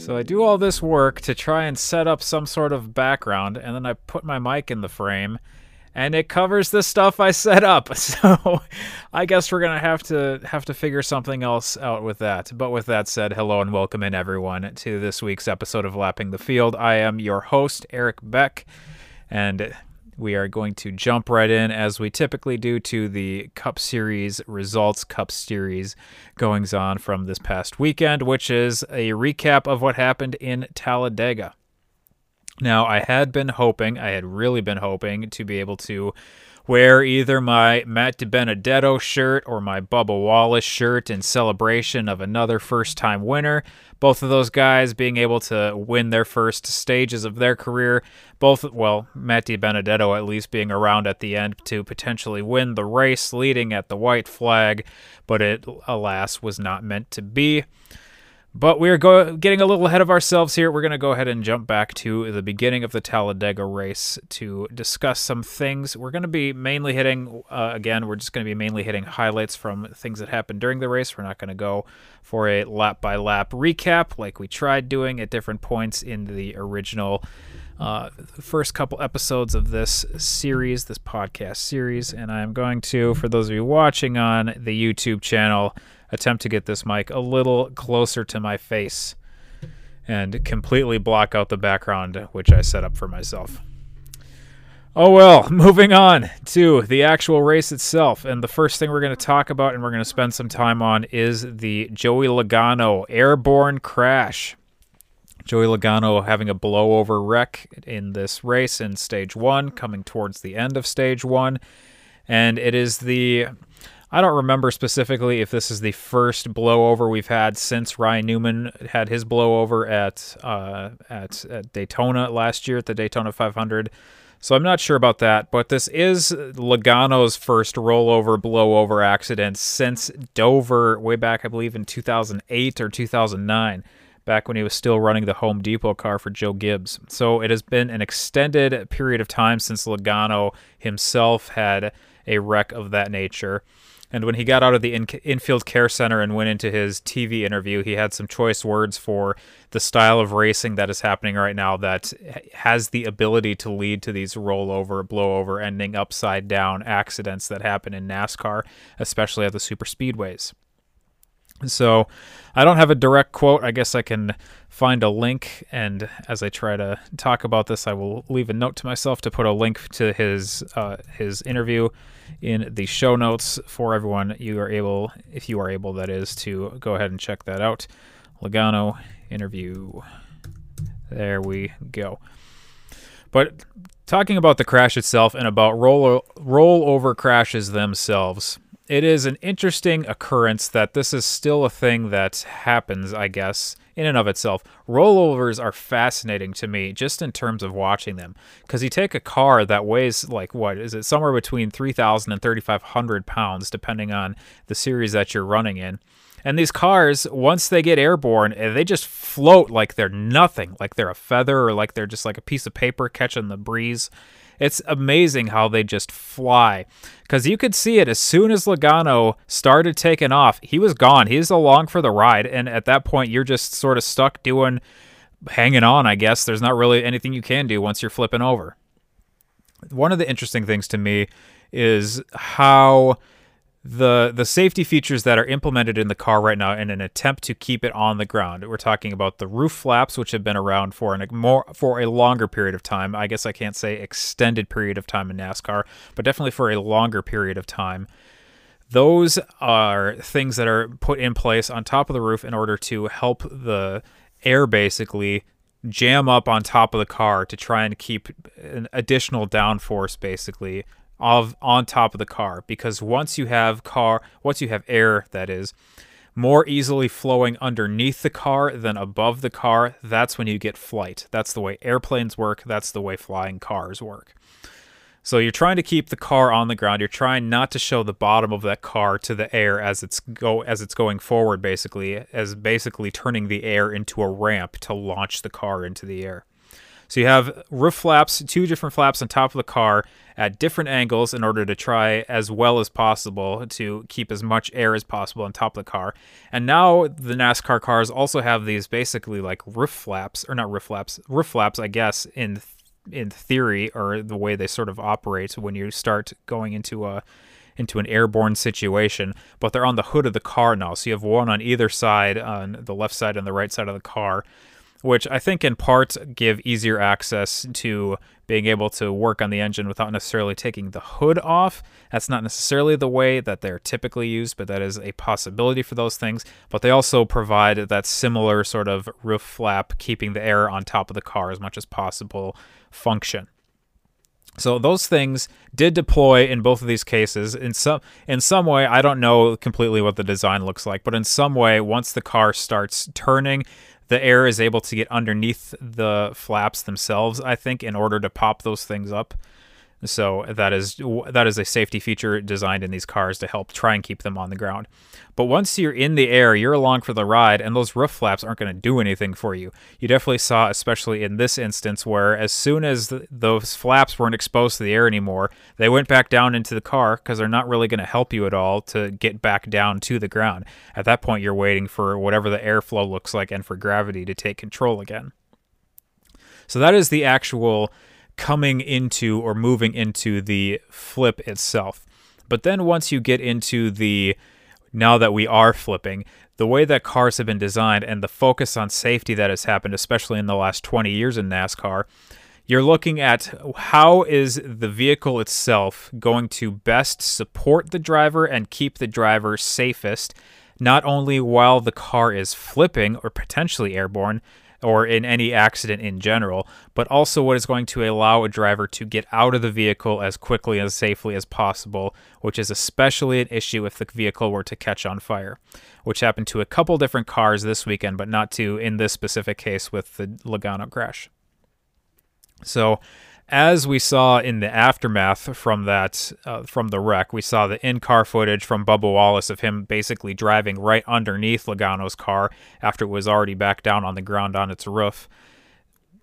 So I do all this work to try and set up some sort of background, and then I put my mic in the frame, and it covers the stuff I set up. So I guess we're gonna have to have to figure something else out with that. But with that said, hello and welcome in everyone to this week's episode of Lapping the Field. I am your host Eric Beck, and we are going to jump right in as we typically do to the Cup Series results, Cup Series goings on from this past weekend, which is a recap of what happened in Talladega. Now, I had been hoping, I had really been hoping to be able to wear either my Matt DiBenedetto shirt or my Bubba Wallace shirt in celebration of another first time winner. Both of those guys being able to win their first stages of their career. Both, well, Matt DiBenedetto at least being around at the end to potentially win the race leading at the white flag, but it, alas, was not meant to be. But we're go- getting a little ahead of ourselves here. We're going to go ahead and jump back to the beginning of the Talladega race to discuss some things. We're going to be mainly hitting, uh, again, we're just going to be mainly hitting highlights from things that happened during the race. We're not going to go for a lap by lap recap like we tried doing at different points in the original uh, first couple episodes of this series, this podcast series. And I'm going to, for those of you watching on the YouTube channel, attempt to get this mic a little closer to my face and completely block out the background, which I set up for myself. Oh well, moving on to the actual race itself. And the first thing we're going to talk about and we're going to spend some time on is the Joey Logano airborne crash. Joey Logano having a blowover wreck in this race in stage one, coming towards the end of stage one. And it is the I don't remember specifically if this is the first blowover we've had since Ryan Newman had his blowover at uh, at, at Daytona last year at the Daytona 500. So I'm not sure about that, but this is Logano's first rollover blowover accident since Dover, way back I believe in 2008 or 2009, back when he was still running the Home Depot car for Joe Gibbs. So it has been an extended period of time since Logano himself had a wreck of that nature. And when he got out of the in- infield care center and went into his TV interview, he had some choice words for the style of racing that is happening right now that has the ability to lead to these rollover, blowover, ending upside down accidents that happen in NASCAR, especially at the super speedways. So I don't have a direct quote. I guess I can find a link. And as I try to talk about this, I will leave a note to myself to put a link to his uh, his interview in the show notes for everyone. You are able, if you are able, that is, to go ahead and check that out. Logano interview. There we go. But talking about the crash itself and about roll rollover crashes themselves it is an interesting occurrence that this is still a thing that happens, I guess, in and of itself. Rollovers are fascinating to me just in terms of watching them because you take a car that weighs like what is it somewhere between 3,000 and 3,500 pounds, depending on the series that you're running in. And these cars, once they get airborne, eh, they just float like they're nothing, like they're a feather or like they're just like a piece of paper catching the breeze. It's amazing how they just fly. Because you could see it as soon as Logano started taking off, he was gone. He's along for the ride. And at that point, you're just sort of stuck doing, hanging on, I guess. There's not really anything you can do once you're flipping over. One of the interesting things to me is how the the safety features that are implemented in the car right now in an attempt to keep it on the ground. We're talking about the roof flaps, which have been around for an more for a longer period of time. I guess I can't say extended period of time in NASCAR, but definitely for a longer period of time. Those are things that are put in place on top of the roof in order to help the air basically jam up on top of the car to try and keep an additional downforce basically of on top of the car because once you have car once you have air that is more easily flowing underneath the car than above the car that's when you get flight. That's the way airplanes work. That's the way flying cars work. So you're trying to keep the car on the ground. You're trying not to show the bottom of that car to the air as it's go as it's going forward basically as basically turning the air into a ramp to launch the car into the air So you have roof flaps, two different flaps on top of the car at different angles in order to try as well as possible to keep as much air as possible on top of the car. And now the NASCAR cars also have these basically like roof flaps, or not roof flaps, roof flaps, I guess, in in theory, or the way they sort of operate when you start going into a into an airborne situation, but they're on the hood of the car now. So you have one on either side, on the left side and the right side of the car, which I think in part give easier access to being able to work on the engine without necessarily taking the hood off. That's not necessarily the way that they're typically used, but that is a possibility for those things. But they also provide that similar sort of roof flap, keeping the air on top of the car as much as possible function. So those things did deploy in both of these cases. In some in some way, I don't know completely what the design looks like, but in some way, once the car starts turning, the air is able to get underneath the flaps themselves. I think in order to pop those things up. So that is that is a safety feature designed in these cars to help try and keep them on the ground. But once you're in the air, you're along for the ride, and those roof flaps aren't going to do anything for you. You definitely saw, especially in this instance, where as soon as th- those flaps weren't exposed to the air anymore, they went back down into the car because they're not really going to help you at all to get back down to the ground. At that point, you're waiting for whatever the airflow looks like and for gravity to take control again. So that is the actual coming into or moving into the flip itself. But then once you get into the now that we are flipping, the way that cars have been designed and the focus on safety that has happened, especially in the last 20 years in NASCAR, you're looking at how is the vehicle itself going to best support the driver and keep the driver safest, not only while the car is flipping or potentially airborne, or in any accident in general, but also what is going to allow a driver to get out of the vehicle as quickly and safely as possible, which is especially an issue if the vehicle were to catch on fire, which happened to a couple different cars this weekend, but not to in this specific case with the Logano crash. So, as we saw in the aftermath from that uh, from the wreck, we saw the in-car footage from Bubba Wallace of him basically driving right underneath Logano's car after it was already back down on the ground on its roof.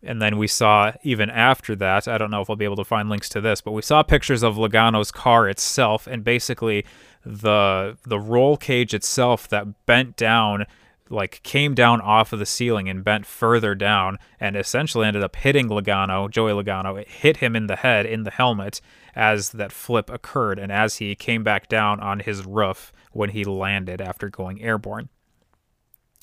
And then we saw even after that, I don't know if I'll be able to find links to this, but we saw pictures of Logano's car itself and basically the the roll cage itself that bent down like came down off of the ceiling and bent further down and essentially ended up hitting Logano, Joey Logano. It hit him in the head in the helmet as that flip occurred and as he came back down on his roof when he landed after going airborne.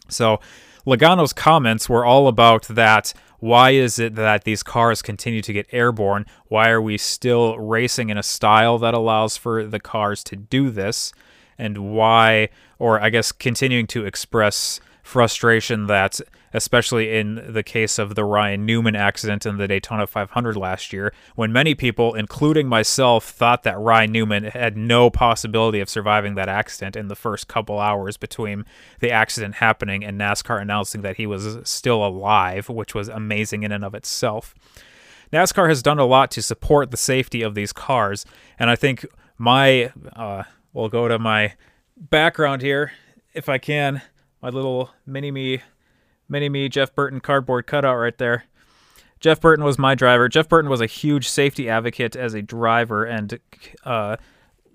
So Logano's comments were all about that. Why is it that these cars continue to get airborne? Why are we still racing in a style that allows for the cars to do this? and why, or I guess continuing to express frustration that, especially in the case of the Ryan Newman accident in the Daytona 500 last year, when many people, including myself, thought that Ryan Newman had no possibility of surviving that accident in the first couple hours between the accident happening and NASCAR announcing that he was still alive, which was amazing in and of itself. NASCAR has done a lot to support the safety of these cars, and I think my uh, we'll go to my background here if I can. My little mini me, mini me Jeff Burton cardboard cutout right there. Jeff Burton was my driver. Jeff Burton was a huge safety advocate as a driver and uh,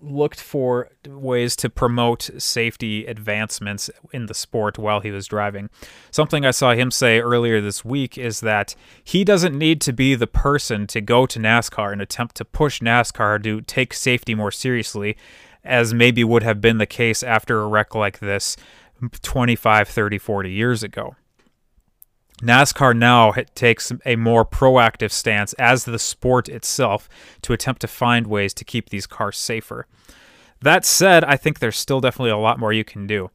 looked for ways to promote safety advancements in the sport while he was driving. Something I saw him say earlier this week is that he doesn't need to be the person to go to NASCAR and attempt to push NASCAR to take safety more seriously as maybe would have been the case after a wreck like this 25, 30, 40 years ago. NASCAR now takes a more proactive stance as the sport itself to attempt to find ways to keep these cars safer. That said, I think there's still definitely a lot more you can do.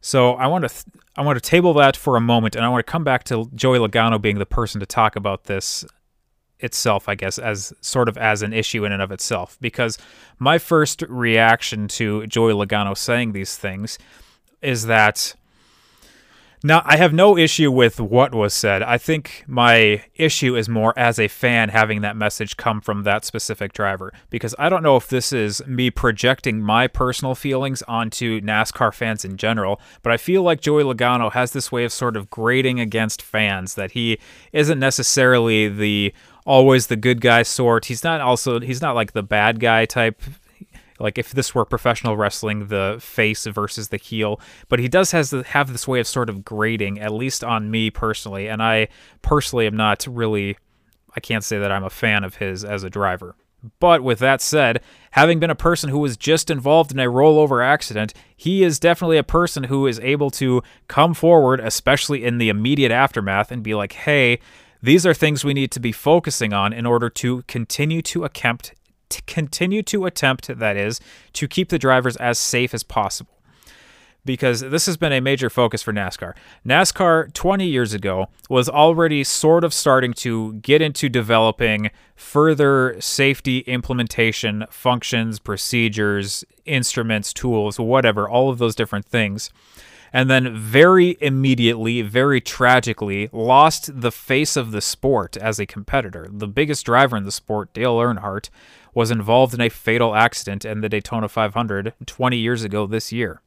So I want to th- I want to table that for a moment, and I want to come back to Joey Logano being the person to talk about this itself, I guess, as sort of as an issue in and of itself. Because my first reaction to Joey Logano saying these things is that Now, I have no issue with what was said. I think my issue is more as a fan having that message come from that specific driver because I don't know if this is me projecting my personal feelings onto NASCAR fans in general, but I feel like Joey Logano has this way of sort of grating against fans that he isn't necessarily the always the good guy sort. He's not also he's not like the bad guy type like if this were professional wrestling, the face versus the heel. But he does has have this way of sort of grating, at least on me personally, and I personally am not really. I can't say that I'm a fan of his as a driver. But with that said, having been a person who was just involved in a rollover accident, he is definitely a person who is able to come forward, especially in the immediate aftermath, and be like, hey, these are things we need to be focusing on in order to continue to attempt to continue to attempt, that is, to keep the drivers as safe as possible. Because this has been a major focus for NASCAR. NASCAR 20 years ago was already sort of starting to get into developing further safety implementation functions, procedures, instruments, tools, whatever, all of those different things and then very immediately, very tragically, lost the face of the sport as a competitor. The biggest driver in the sport, Dale Earnhardt, was involved in a fatal accident in the Daytona 500 20 years ago this year.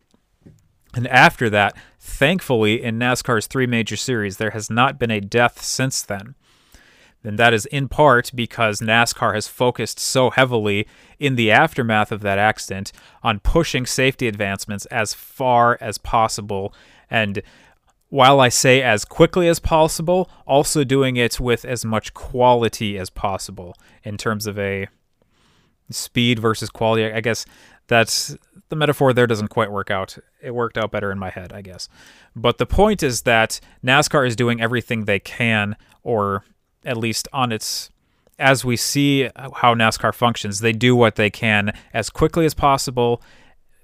And after that, thankfully, in NASCAR's three major series, there has not been a death since then. And that is in part because NASCAR has focused so heavily in the aftermath of that accident on pushing safety advancements as far as possible. And while I say as quickly as possible, also doing it with as much quality as possible in terms of a speed versus quality. I guess that's the metaphor there doesn't quite work out. It worked out better in my head, I guess. But the point is that NASCAR is doing everything they can, or at least on its as we see how NASCAR functions, they do what they can as quickly as possible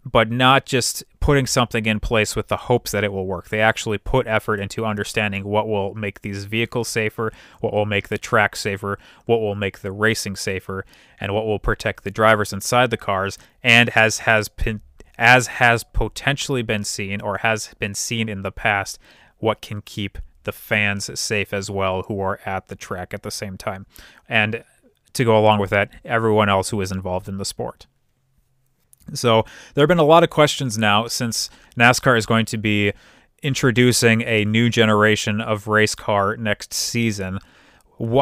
but not just putting something in place with the hopes that it will work. They actually put effort into understanding what will make these vehicles safer, what will make the track safer, what will make the racing safer, and what will protect the drivers inside the cars, and has has been as has potentially been seen or has been seen in the past, what can keep the fans safe as well who are at the track at the same time. And to go along with that, everyone else who is involved in the sport. So there have been a lot of questions now since NASCAR is going to be introducing a new generation of race car next season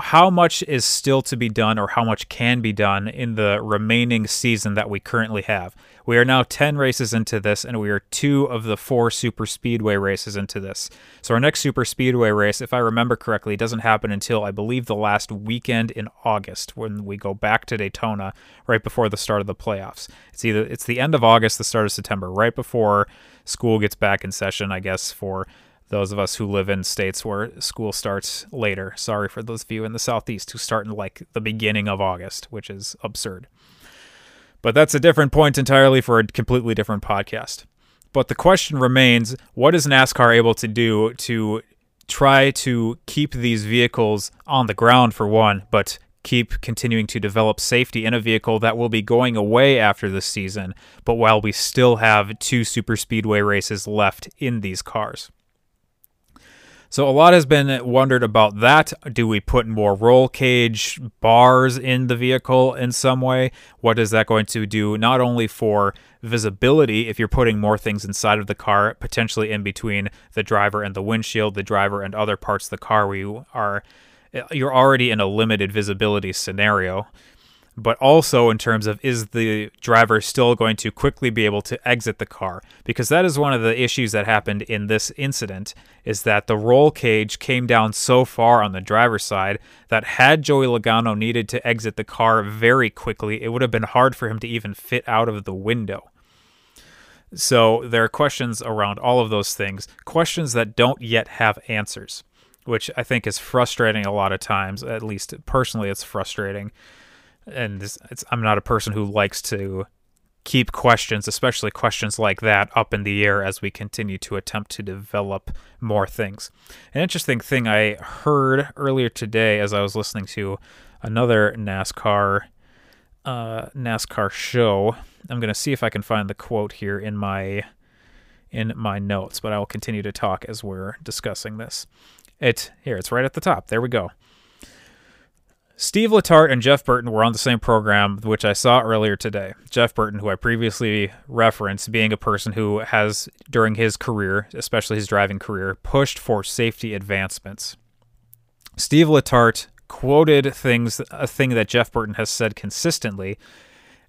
how much is still to be done or how much can be done in the remaining season that we currently have. We are now 10 races into this, and we are two of the four super speedway races into this. So, our next super speedway race, if I remember correctly, doesn't happen until I believe the last weekend in August when we go back to Daytona right before the start of the playoffs. It's either it's the end of August, the start of September, right before school gets back in session, I guess, for those of us who live in states where school starts later. Sorry for those of you in the Southeast who start in like the beginning of August, which is absurd. But that's a different point entirely for a completely different podcast. But the question remains what is NASCAR able to do to try to keep these vehicles on the ground, for one, but keep continuing to develop safety in a vehicle that will be going away after this season, but while we still have two super speedway races left in these cars? So a lot has been wondered about that. Do we put more roll cage bars in the vehicle in some way? What is that going to do not only for visibility if you're putting more things inside of the car, potentially in between the driver and the windshield, the driver and other parts of the car where you are you're already in a limited visibility scenario but also in terms of is the driver still going to quickly be able to exit the car? Because that is one of the issues that happened in this incident is that the roll cage came down so far on the driver's side that had Joey Logano needed to exit the car very quickly it would have been hard for him to even fit out of the window. So there are questions around all of those things questions that don't yet have answers which I think is frustrating a lot of times at least personally it's frustrating and it's, I'm not a person who likes to keep questions, especially questions like that, up in the air as we continue to attempt to develop more things. An interesting thing I heard earlier today as I was listening to another NASCAR uh, NASCAR show. I'm going to see if I can find the quote here in my in my notes, but I will continue to talk as we're discussing this. It here, it's right at the top. There we go. Steve Letarte and Jeff Burton were on the same program, which I saw earlier today. Jeff Burton, who I previously referenced, being a person who has, during his career, especially his driving career, pushed for safety advancements. Steve Letarte quoted things, a thing that Jeff Burton has said consistently,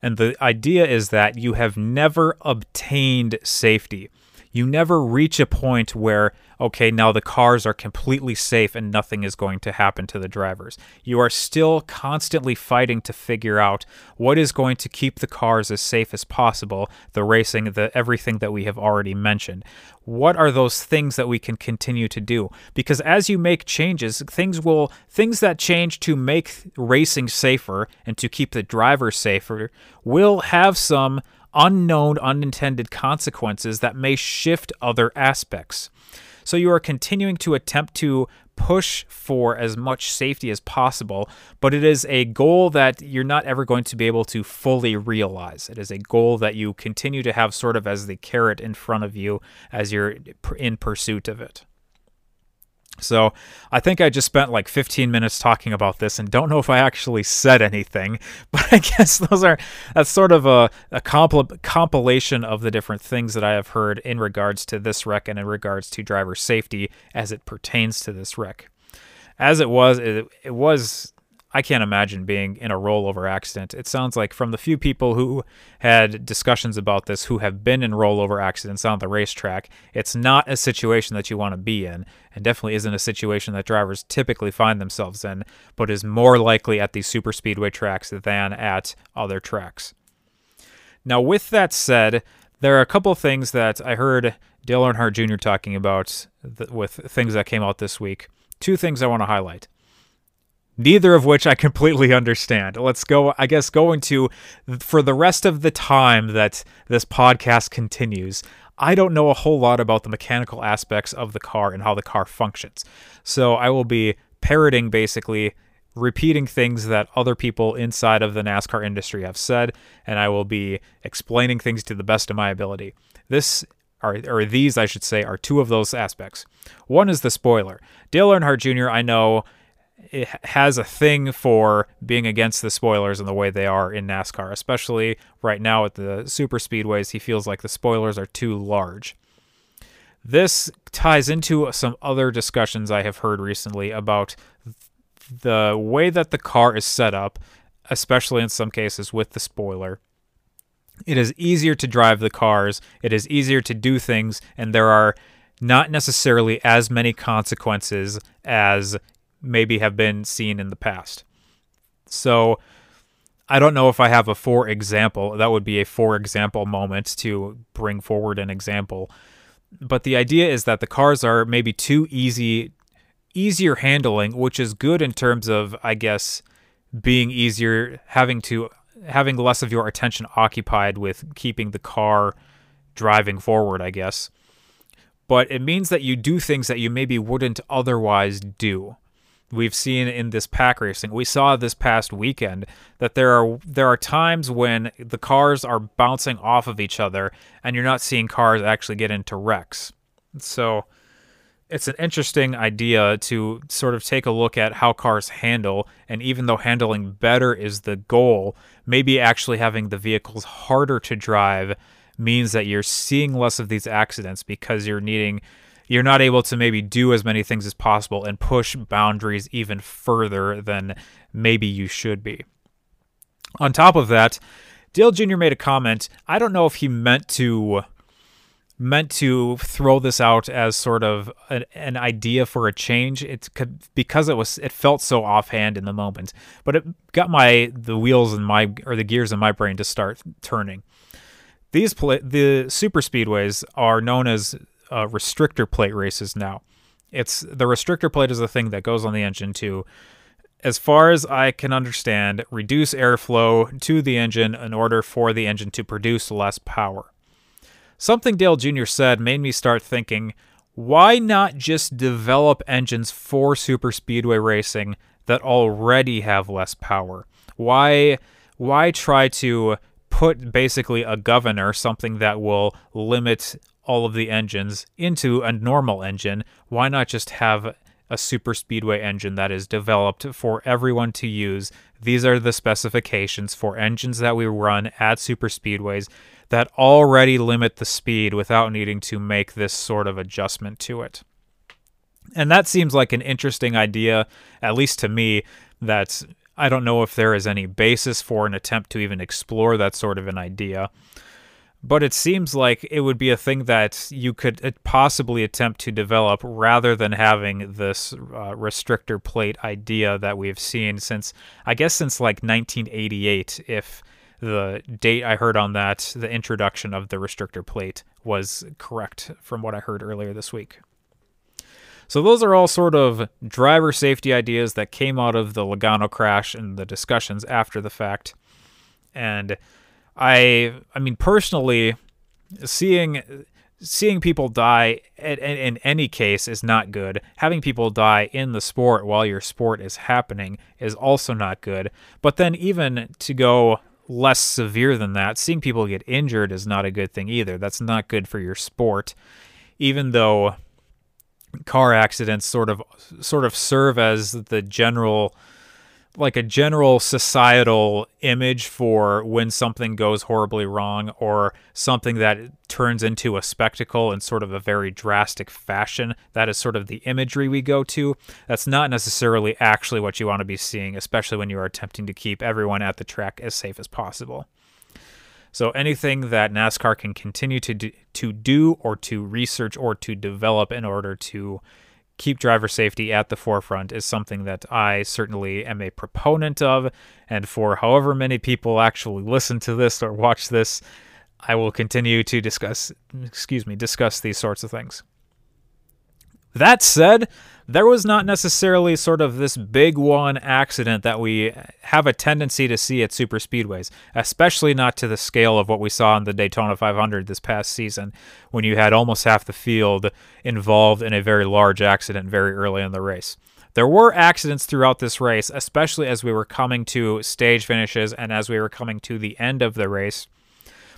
and the idea is that you have never obtained safety. You never reach a point where okay, now the cars are completely safe and nothing is going to happen to the drivers. You are still constantly fighting to figure out what is going to keep the cars as safe as possible, the racing, the everything that we have already mentioned. What are those things that we can continue to do? Because as you make changes, things will things that change to make racing safer and to keep the drivers safer will have some unknown unintended consequences that may shift other aspects. So you are continuing to attempt to push for as much safety as possible, but it is a goal that you're not ever going to be able to fully realize. It is a goal that you continue to have sort of as the carrot in front of you as you're in pursuit of it. So I think I just spent like 15 minutes talking about this and don't know if I actually said anything, but I guess those are that's sort of a, a compl- compilation of the different things that I have heard in regards to this wreck and in regards to driver safety as it pertains to this wreck. As it was, it, it was I can't imagine being in a rollover accident. It sounds like from the few people who had discussions about this who have been in rollover accidents on the racetrack, it's not a situation that you want to be in, and definitely isn't a situation that drivers typically find themselves in, but is more likely at these super speedway tracks than at other tracks. Now, with that said, there are a couple things that I heard Dale Earnhardt Jr. talking about th- with things that came out this week. Two things I want to highlight neither of which I completely understand. Let's go, I guess, going to for the rest of the time that this podcast continues. I don't know a whole lot about the mechanical aspects of the car and how the car functions. So I will be parroting basically repeating things that other people inside of the NASCAR industry have said, and I will be explaining things to the best of my ability. This are, or these, I should say, are two of those aspects. One is the spoiler. Dale Earnhardt Jr., I know, it has a thing for being against the spoilers and the way they are in NASCAR, especially right now at the super speedways. He feels like the spoilers are too large. This ties into some other discussions I have heard recently about the way that the car is set up, especially in some cases with the spoiler. It is easier to drive the cars, it is easier to do things, and there are not necessarily as many consequences as maybe have been seen in the past. So I don't know if I have a for example. That would be a for example moment to bring forward an example. But the idea is that the cars are maybe too easy easier handling, which is good in terms of I guess being easier having to having less of your attention occupied with keeping the car driving forward, I guess. But it means that you do things that you maybe wouldn't otherwise do we've seen in this pack racing. We saw this past weekend that there are there are times when the cars are bouncing off of each other and you're not seeing cars actually get into wrecks. So it's an interesting idea to sort of take a look at how cars handle and even though handling better is the goal, maybe actually having the vehicles harder to drive means that you're seeing less of these accidents because you're needing you're not able to maybe do as many things as possible and push boundaries even further than maybe you should be. On top of that, Dale Jr. made a comment. I don't know if he meant to meant to throw this out as sort of an, an idea for a change. It's because it was it felt so offhand in the moment, but it got my the wheels in my or the gears in my brain to start turning. These the super speedways are known as uh, restrictor plate races now. It's the restrictor plate is the thing that goes on the engine to, as far as I can understand, reduce airflow to the engine in order for the engine to produce less power. Something Dale Jr. said made me start thinking, why not just develop engines for super speedway racing that already have less power? Why why try to put basically a governor, something that will limit all of the engines into a normal engine, why not just have a super speedway engine that is developed for everyone to use? These are the specifications for engines that we run at super speedways that already limit the speed without needing to make this sort of adjustment to it. And that seems like an interesting idea, at least to me, that I don't know if there is any basis for an attempt to even explore that sort of an idea. But it seems like it would be a thing that you could uh, possibly attempt to develop rather than having this uh, restrictor plate idea that we've seen since, I guess, since like 1988, if the date I heard on that, the introduction of the restrictor plate, was correct from what I heard earlier this week. So those are all sort of driver safety ideas that came out of the Logano crash and the discussions after the fact. And I I mean personally seeing seeing people die in, in, any case is not good. Having people die in the sport while your sport is happening is also not good. But then even to go less severe than that, seeing people get injured is not a good thing either. That's not good for your sport. Even though car accidents sort of sort of serve as the general like a general societal image for when something goes horribly wrong or something that turns into a spectacle in sort of a very drastic fashion. That is sort of the imagery we go to. That's not necessarily actually what you want to be seeing, especially when you are attempting to keep everyone at the track as safe as possible. So anything that NASCAR can continue to do, to do or to research or to develop in order to keep driver safety at the forefront is something that I certainly am a proponent of. And for however many people actually listen to this or watch this, I will continue to discuss, excuse me, discuss these sorts of things. That said, there was not necessarily sort of this big one accident that we have a tendency to see at super speedways, especially not to the scale of what we saw in the Daytona 500 this past season, when you had almost half the field involved in a very large accident very early in the race. There were accidents throughout this race, especially as we were coming to stage finishes and as we were coming to the end of the race,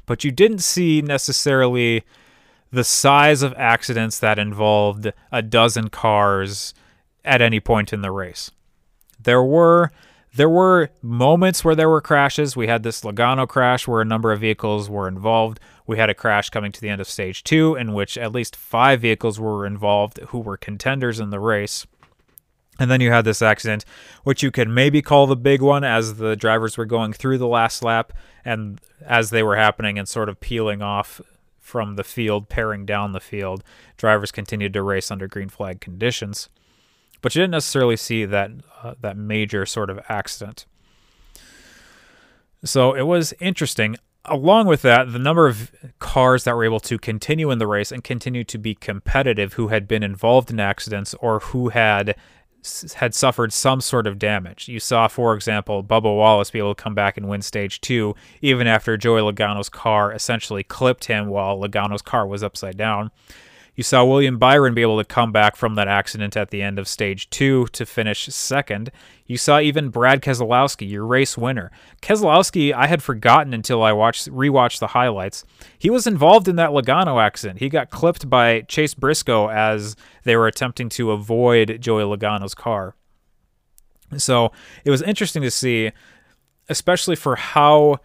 but you didn't see necessarily the size of accidents that involved a dozen cars at any point in the race. There were there were moments where there were crashes. We had this Logano crash where a number of vehicles were involved. We had a crash coming to the end of stage 2 in which at least 5 vehicles were involved who were contenders in the race. And then you had this accident, which you could maybe call the big one as the drivers were going through the last lap and as they were happening and sort of peeling off from the field, paring down the field. Drivers continued to race under green flag conditions, but you didn't necessarily see that uh, that major sort of accident. So it was interesting. Along with that, the number of cars that were able to continue in the race and continue to be competitive who had been involved in accidents or who had had suffered some sort of damage. You saw, for example, Bubba Wallace be able to come back and win stage two, even after Joey Logano's car essentially clipped him while Logano's car was upside down. You saw William Byron be able to come back from that accident at the end of stage two to finish second. You saw even Brad Keselowski, your race winner. Keselowski, I had forgotten until I watched rewatched the highlights. He was involved in that Logano accident. He got clipped by Chase Briscoe as they were attempting to avoid Joey Logano's car. So it was interesting to see, especially for how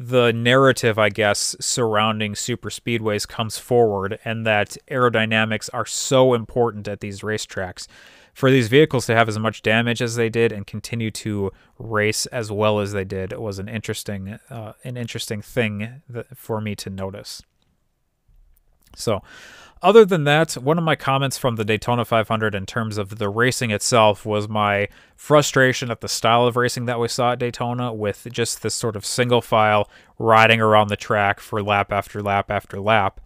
the narrative, I guess, surrounding super speedways comes forward, and that aerodynamics are so important at these racetracks. For these vehicles to have as much damage as they did and continue to race as well as they did was an interesting, uh, an interesting thing that, for me to notice. So, other than that, one of my comments from the Daytona 500 in terms of the racing itself was my frustration at the style of racing that we saw at Daytona with just this sort of single file riding around the track for lap after lap after lap.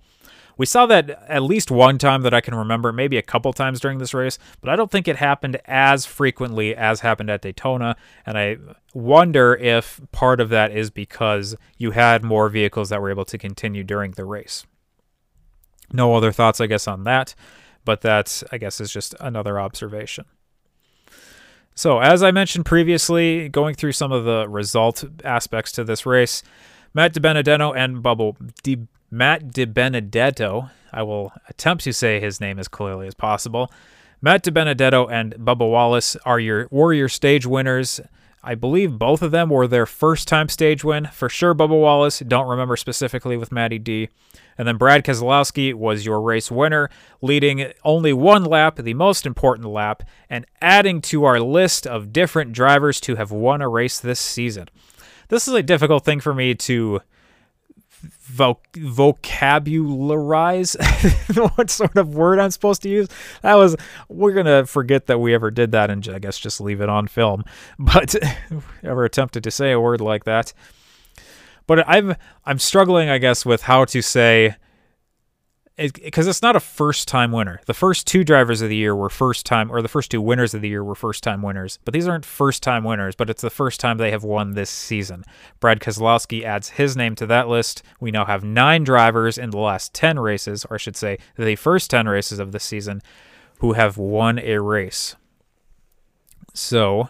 We saw that at least one time that I can remember, maybe a couple times during this race, but I don't think it happened as frequently as happened at Daytona. And I wonder if part of that is because you had more vehicles that were able to continue during the race. No other thoughts, I guess, on that, but that, I guess, is just another observation. So, as I mentioned previously, going through some of the result aspects to this race, Matt DiBenedetto and Bubble Di, Matt DiBenedetto. I will attempt to say his name as clearly as possible. Matt DiBenedetto and Bubba Wallace are your Warrior stage winners. I believe both of them were their first time stage win. For sure, Bubba Wallace. Don't remember specifically with Matty D. And then Brad Keselowski was your race winner, leading only one lap, the most important lap, and adding to our list of different drivers to have won a race this season. This is a difficult thing for me to voc- vocabularize what sort of word I'm supposed to use. That was we're gonna forget that we ever did that and I guess just leave it on film. But ever attempted to say a word like that. But I'm I'm struggling, I guess, with how to say because it, it's not a first time winner. The first two drivers of the year were first time, or the first two winners of the year were first time winners. But these aren't first time winners, but it's the first time they have won this season. Brad Keselowski adds his name to that list. We now have nine drivers in the last 10 races, or I should say, the first 10 races of the season, who have won a race. So.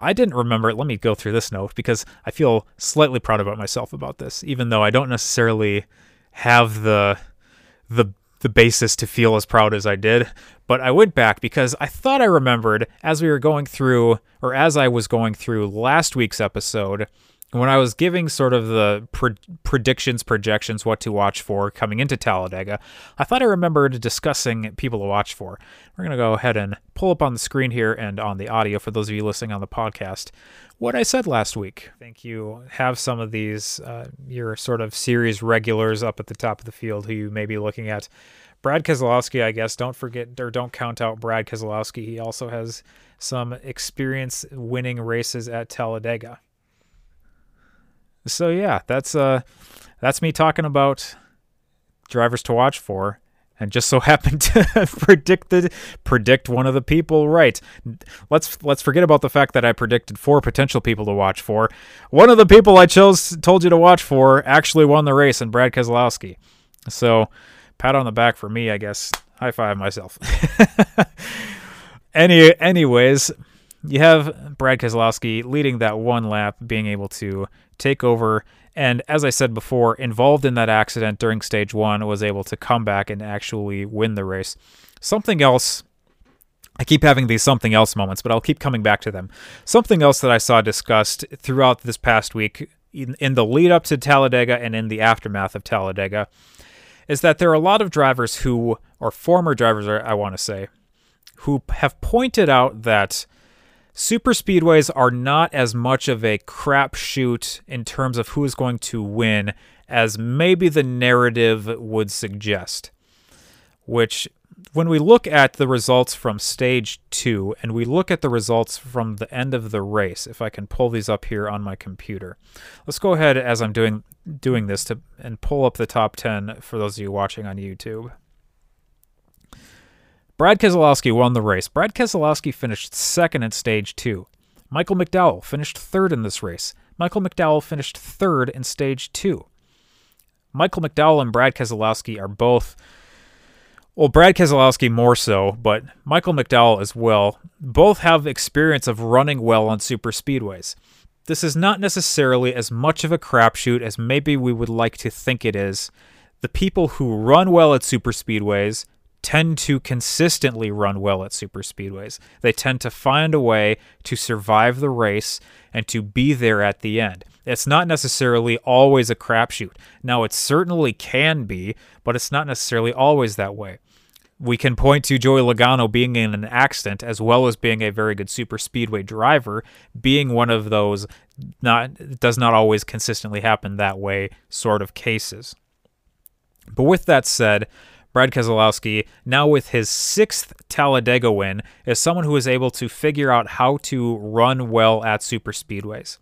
I didn't remember. Let me go through this note because I feel slightly proud about myself about this, even though I don't necessarily have the the the basis to feel as proud as I did. But I went back because I thought I remembered as we were going through, or as I was going through last week's episode, when I was giving sort of the pre- predictions, projections, what to watch for coming into Talladega, I thought I remembered discussing people to watch for. We're going to go ahead and pull up on the screen here and on the audio for those of you listening on the podcast what I said last week. Thank you have some of these, uh, your sort of series regulars up at the top of the field who you may be looking at. Brad Keselowski, I guess, don't forget or don't count out Brad Keselowski. He also has some experience winning races at Talladega. So yeah, that's uh that's me talking about drivers to watch for and just so happened to predict the, predict one of the people right. Let's let's forget about the fact that I predicted four potential people to watch for. One of the people I chose told you to watch for actually won the race, and Brad Keselowski. So, pat on the back for me, I guess. High five myself. Any anyways, you have Brad Keselowski leading that one lap, being able to take over and as I said before, involved in that accident during stage one, was able to come back and actually win the race. Something else. I keep having these something else moments, but I'll keep coming back to them. Something else that I saw discussed throughout this past week, in, in the lead up to Talladega and in the aftermath of Talladega, is that there are a lot of drivers who, or former drivers, I want to say, who have pointed out that super speedways are not as much of a crapshoot in terms of who is going to win as maybe the narrative would suggest. Which, when we look at the results from stage two and we look at the results from the end of the race, if I can pull these up here on my computer, let's go ahead as I'm doing doing this to and pull up the top 10 for those of you watching on YouTube. Brad Keselowski won the race. Brad Keselowski finished second in stage two. Michael McDowell finished third in this race. Michael McDowell finished third in stage two. Michael McDowell and Brad Keselowski are both, well, Brad Keselowski more so, but Michael McDowell as well, both have experience of running well on super speedways. This is not necessarily as much of a crapshoot as maybe we would like to think it is. The people who run well at super speedways tend to consistently run well at super speedways. They tend to find a way to survive the race and to be there at the end. It's not necessarily always a crapshoot. Now, it certainly can be, but it's not necessarily always that way. We can point to Joey Logano being in an accident as well as being a very good super speedway driver, being one of those not does not always consistently happen that way sort of cases. But with that said, Brad Keselowski, now with his sixth Talladega win, is someone who is able to figure out how to run well at super speedways.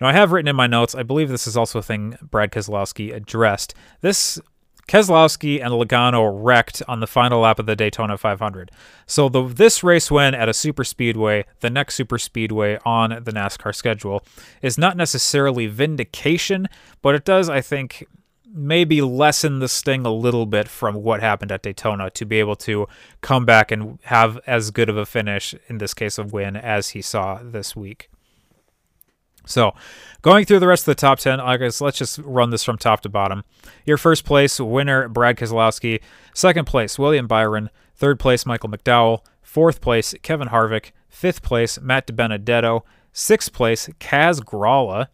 Now, I have written in my notes, I believe this is also a thing Brad Keselowski addressed. This Keselowski and Logano wrecked on the final lap of the Daytona 500. So the, this race win at a super speedway, the next super speedway on the NASCAR schedule, is not necessarily vindication, but it does, I think, maybe lessen the sting a little bit from what happened at Daytona to be able to come back and have as good of a finish, in this case of win, as he saw this week. So, going through the rest of the top 10, I guess let's just run this from top to bottom. Your first place winner, Brad Keselowski. Second place, William Byron. Third place, Michael McDowell. Fourth place, Kevin Harvick. Fifth place, Matt DiBenedetto. Sixth place, Kaz Grala.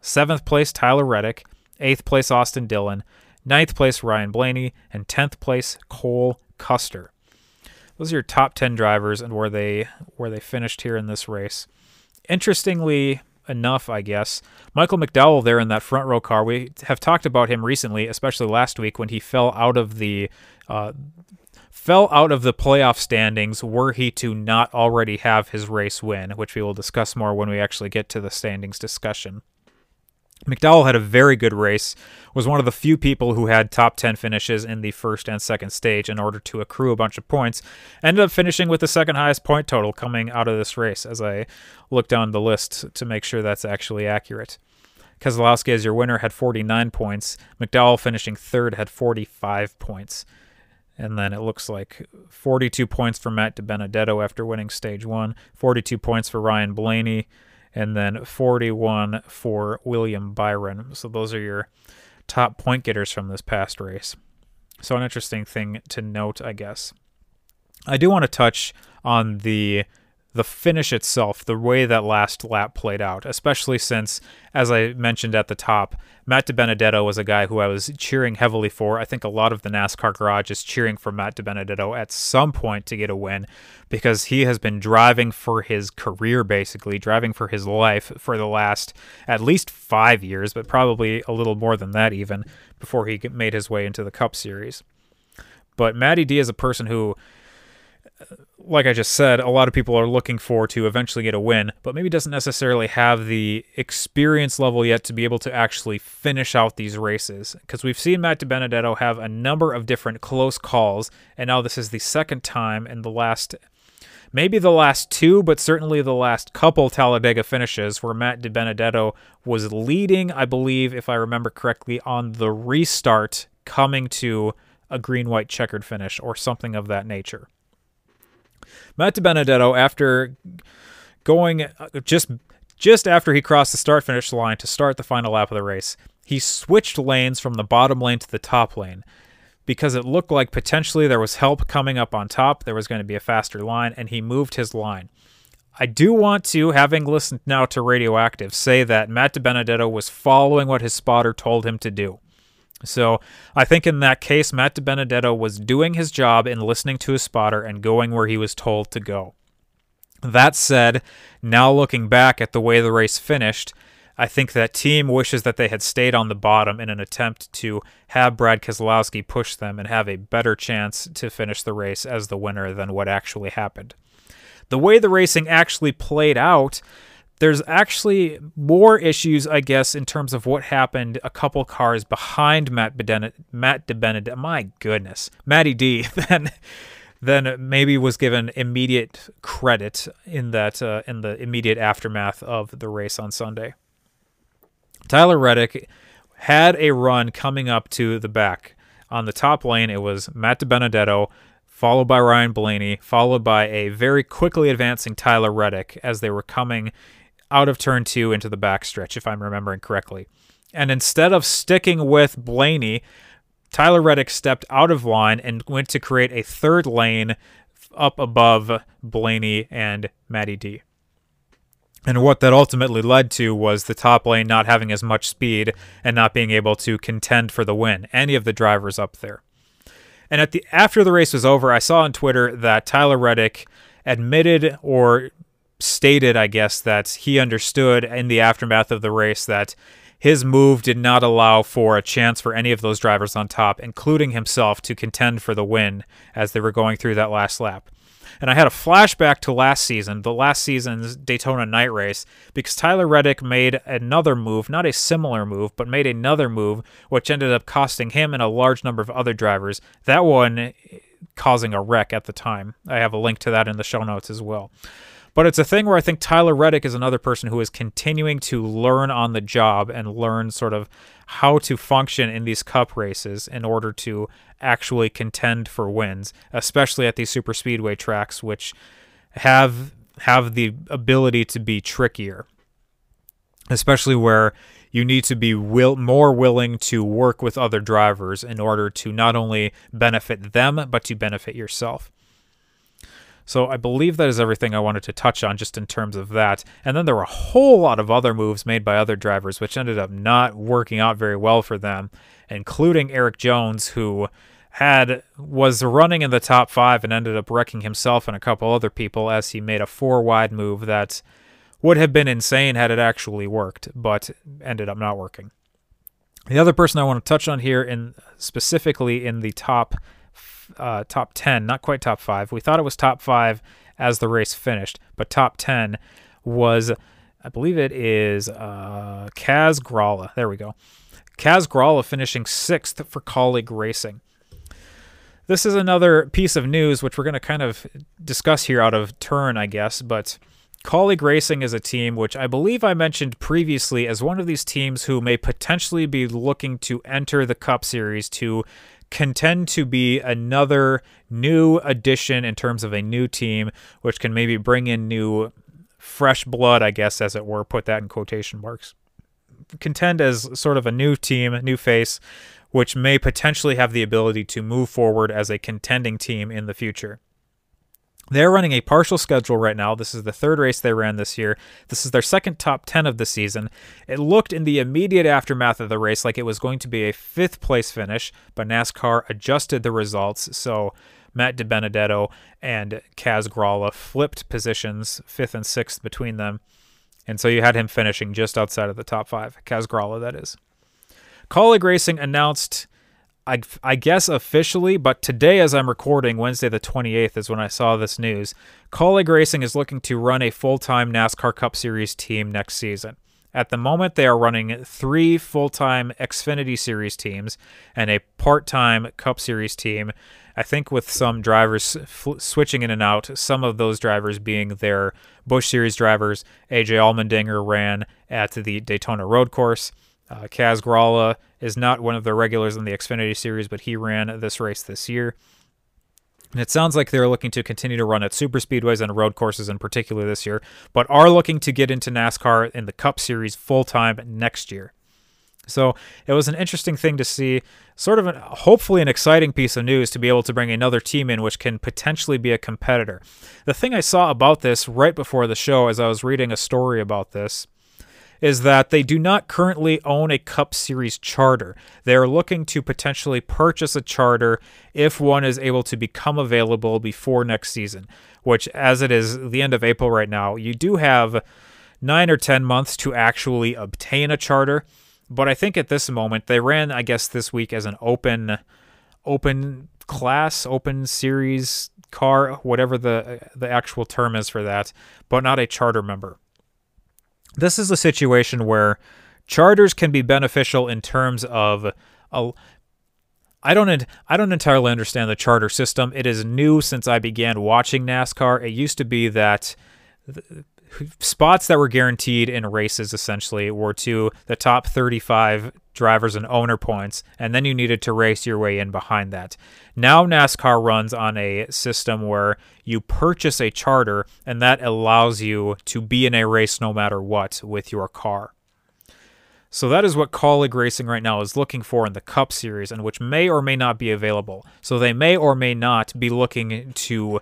Seventh place, Tyler Reddick. Eighth place, Austin Dillon. Ninth place, Ryan Blaney. And tenth place, Cole Custer. Those are your top 10 drivers and where they where they finished here in this race. Interestingly, enough, I guess. Michael McDowell there in that front row car. We have talked about him recently, especially last week when he fell out of the uh, fell out of the playoff standings were he to not already have his race win, which we will discuss more when we actually get to the standings discussion. McDowell had a very good race, was one of the few people who had top 10 finishes in the first and second stage in order to accrue a bunch of points. Ended up finishing with the second highest point total coming out of this race as I look down the list to make sure that's actually accurate. Keselowski, as your winner, had 49 points. McDowell finishing third had 45 points. And then it looks like 42 points for Matt DiBenedetto after winning stage one, 42 points for Ryan Blaney, and then 41 for William Byron. So those are your top point getters from this past race. So, an interesting thing to note, I guess. I do want to touch on the the finish itself, the way that last lap played out, especially since, as I mentioned at the top, Matt DiBenedetto was a guy who I was cheering heavily for. I think a lot of the NASCAR garage is cheering for Matt DiBenedetto at some point to get a win because he has been driving for his career, basically, driving for his life for the last at least five years, but probably a little more than that even before he made his way into the Cup Series. But Matty D is a person who like I just said, a lot of people are looking for to eventually get a win, but maybe doesn't necessarily have the experience level yet to be able to actually finish out these races. Because we've seen Matt DiBenedetto have a number of different close calls, and now this is the second time in the last, maybe the last two, but certainly the last couple Talladega finishes where Matt DiBenedetto was leading, I believe, if I remember correctly, on the restart coming to a green white checkered finish or something of that nature. Matt DiBenedetto, after going just just after he crossed the start finish line to start the final lap of the race, he switched lanes from the bottom lane to the top lane because it looked like potentially there was help coming up on top. There was going to be a faster line, and he moved his line. I do want to, having listened now to Radioactive, say that Matt DiBenedetto was following what his spotter told him to do. So I think in that case, Matt DiBenedetto was doing his job in listening to his spotter and going where he was told to go. That said, now looking back at the way the race finished, I think that team wishes that they had stayed on the bottom in an attempt to have Brad Keselowski push them and have a better chance to finish the race as the winner than what actually happened. The way the racing actually played out, there's actually more issues, I guess, in terms of what happened a couple cars behind Matt Bedenet, Matt DiBenedetto. My goodness, Matty D. Then, then maybe was given immediate credit in that uh, in the immediate aftermath of the race on Sunday. Tyler Reddick had a run coming up to the back on the top lane. It was Matt DiBenedetto followed by Ryan Blaney, followed by a very quickly advancing Tyler Reddick as they were coming out of turn two into the backstretch, if I'm remembering correctly. And instead of sticking with Blaney, Tyler Reddick stepped out of line and went to create a third lane up above Blaney and Matty D. And what that ultimately led to was the top lane not having as much speed and not being able to contend for the win, any of the drivers up there. And at the after the race was over, I saw on Twitter that Tyler Reddick admitted or stated, I guess, that he understood in the aftermath of the race that his move did not allow for a chance for any of those drivers on top, including himself, to contend for the win as they were going through that last lap. And I had a flashback to last season, the last season's Daytona night race, because Tyler Reddick made another move, not a similar move, but made another move, which ended up costing him and a large number of other drivers. That one eh, causing a wreck at the time. I have a link to that in the show notes as well. But it's a thing where I think Tyler Reddick is another person who is continuing to learn on the job and learn sort of how to function in these cup races in order to actually contend for wins, especially at these super speedway tracks, which have have the ability to be trickier. especially where you need to be will, more willing to work with other drivers in order to not only benefit them, but to benefit yourself. So I believe that is everything I wanted to touch on just in terms of that. And then there were a whole lot of other moves made by other drivers, which ended up not working out very well for them, including Erik Jones, who had was running in the top five and ended up wrecking himself and a couple other people as he made a four wide move that would have been insane had it actually worked, but ended up not working. The other person I want to touch on here, in specifically in the top uh, top ten, not quite top five. We thought it was top five as the race finished, but top ten was, I believe it is uh, Kaz Grala. There we go. Kaz Grala finishing sixth for Kaulig Racing. This is another piece of news which we're going to kind of discuss here out of turn, I guess, but Kaulig Racing is a team which I believe I mentioned previously as one of these teams who may potentially be looking to enter the Cup Series to contend to be another new addition in terms of a new team, which can maybe bring in new, fresh blood, I guess, as it were, put that in quotation marks. Contend as sort of a new team, new face, which may potentially have the ability to move forward as a contending team in the future. They're running a partial schedule right now. This is the third race they ran this year. This is their second top 10 of the season. It looked in the immediate aftermath of the race like it was going to be a fifth place finish, but NASCAR adjusted the results. So Matt DiBenedetto and Kaz Grala flipped positions, fifth and sixth between them. And so you had him finishing just outside of the top five. Kaz Grala, that is. Kaulig Racing announced I, I guess officially, but today, as I'm recording, Wednesday the 28th, is when I saw this news. Kaulig Racing is looking to run a full time NASCAR Cup Series team next season. At the moment, they are running three full time Xfinity Series teams and a part time Cup Series team. I think with some drivers switching in and out, some of those drivers being their Busch Series drivers. AJ Allmendinger ran at the Daytona Road Course. Uh, Kaz Grala is not one of the regulars in the Xfinity Series, but he ran this race this year. And it sounds like they're looking to continue to run at super speedways and road courses in particular this year, but are looking to get into NASCAR in the Cup Series full time next year. So it was an interesting thing to see, sort of an, hopefully an exciting piece of news to be able to bring another team in which can potentially be a competitor. The thing I saw about this right before the show, as I was reading a story about this, is that they do not currently own a Cup Series charter. They are looking to potentially purchase a charter if one is able to become available before next season, which, as it is the end of April right now, you do have nine or 10 months to actually obtain a charter. But I think at this moment, they ran, I guess, this week as an open, open class, open series car, whatever the the actual term is for that, but not a charter member this is a situation where charters can be beneficial in terms of a, I don't I don't entirely understand the charter system. It is new since I began watching NASCAR. It used to be that spots that were guaranteed in races essentially were to the top 35 drivers and owner points, and then you needed to race your way in behind that. Now NASCAR runs on a system where you purchase a charter, and that allows you to be in a race no matter what with your car. So that is what Kaulig Racing right now is looking for in the Cup Series, and which may or may not be available. So they may or may not be looking to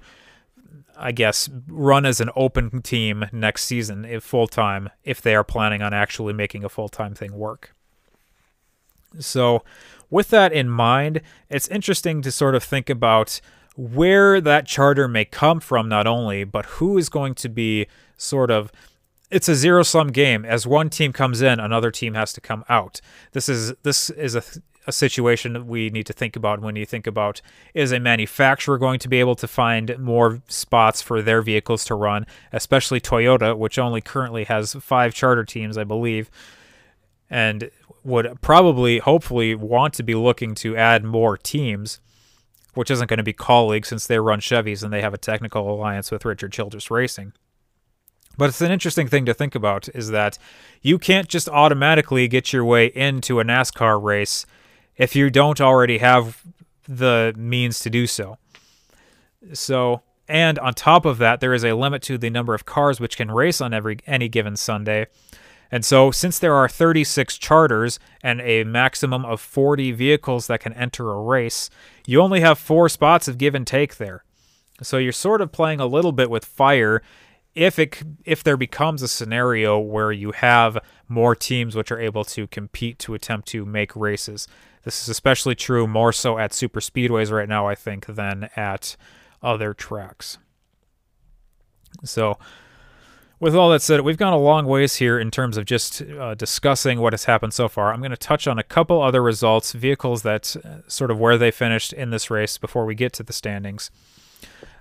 I guess, run as an open team next season if full time, if they are planning on actually making a full time thing work. So, with that in mind, it's interesting to sort of think about where that charter may come from, not only, but who is going to be sort of it's a zero sum game. As one team comes in, another team has to come out. This is this is a a situation that we need to think about when you think about is a manufacturer going to be able to find more spots for their vehicles to run, especially Toyota, which only currently has five charter teams, I believe, and would probably, hopefully, want to be looking to add more teams, which isn't going to be Kaulig since they run Chevys and they have a technical alliance with Richard Childress Racing. But it's an interesting thing to think about is that you can't just automatically get your way into a NASCAR race if you don't already have the means to do so. So, and on top of that, there is a limit to the number of cars which can race on every any given Sunday. And so, since there are 36 charters and a maximum of 40 vehicles that can enter a race, you only have four spots of give and take there. So you're sort of playing a little bit with fire if it if there becomes a scenario where you have more teams which are able to compete to attempt to make races. This is especially true more so at super speedways right now I think than at other tracks. So with all that said, we've gone a long ways here in terms of just uh, discussing what has happened so far. I'm going to touch on a couple other results, vehicles that uh, sort of where they finished in this race before we get to the standings.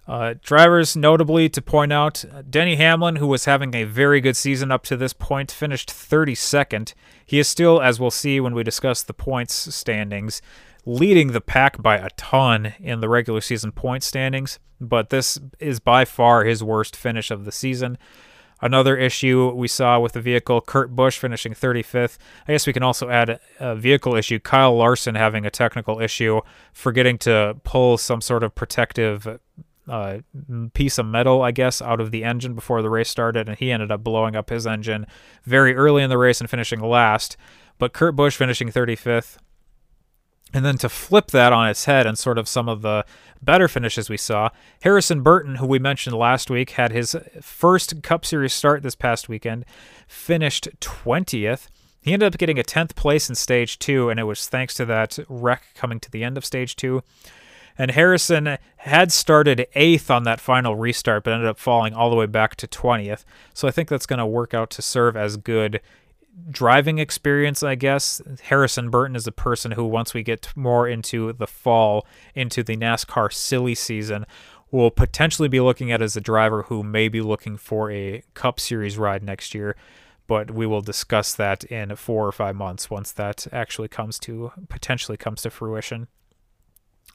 Uh, drivers, notably to point out, Denny Hamlin, who was having a very good season up to this point, finished 32nd. He is still, as we'll see when we discuss the points standings, leading the pack by a ton in the regular season point standings, but this is by far his worst finish of the season. Another issue we saw with the vehicle, Kurt Busch finishing 35th. I guess we can also add a vehicle issue, Kyle Larson having a technical issue, forgetting to pull some sort of protective uh, piece of metal, I guess, out of the engine before the race started, and he ended up blowing up his engine very early in the race and finishing last. But Kurt Busch finishing 35th. And then to flip that on its head and sort of some of the better finishes we saw, Harrison Burton, who we mentioned last week, had his first Cup Series start this past weekend, finished 20th. He ended up getting a 10th place in stage two, and it was thanks to that wreck coming to the end of stage two. And Harrison had started eighth on that final restart, but ended up falling all the way back to 20th. So I think that's going to work out to serve as good driving experience, I guess. Harrison Burton is a person who, once we get more into the fall, into the NASCAR silly season, will potentially be looking at as a driver who may be looking for a Cup Series ride next year. But we will discuss that in four or five months once that actually comes to potentially comes to fruition.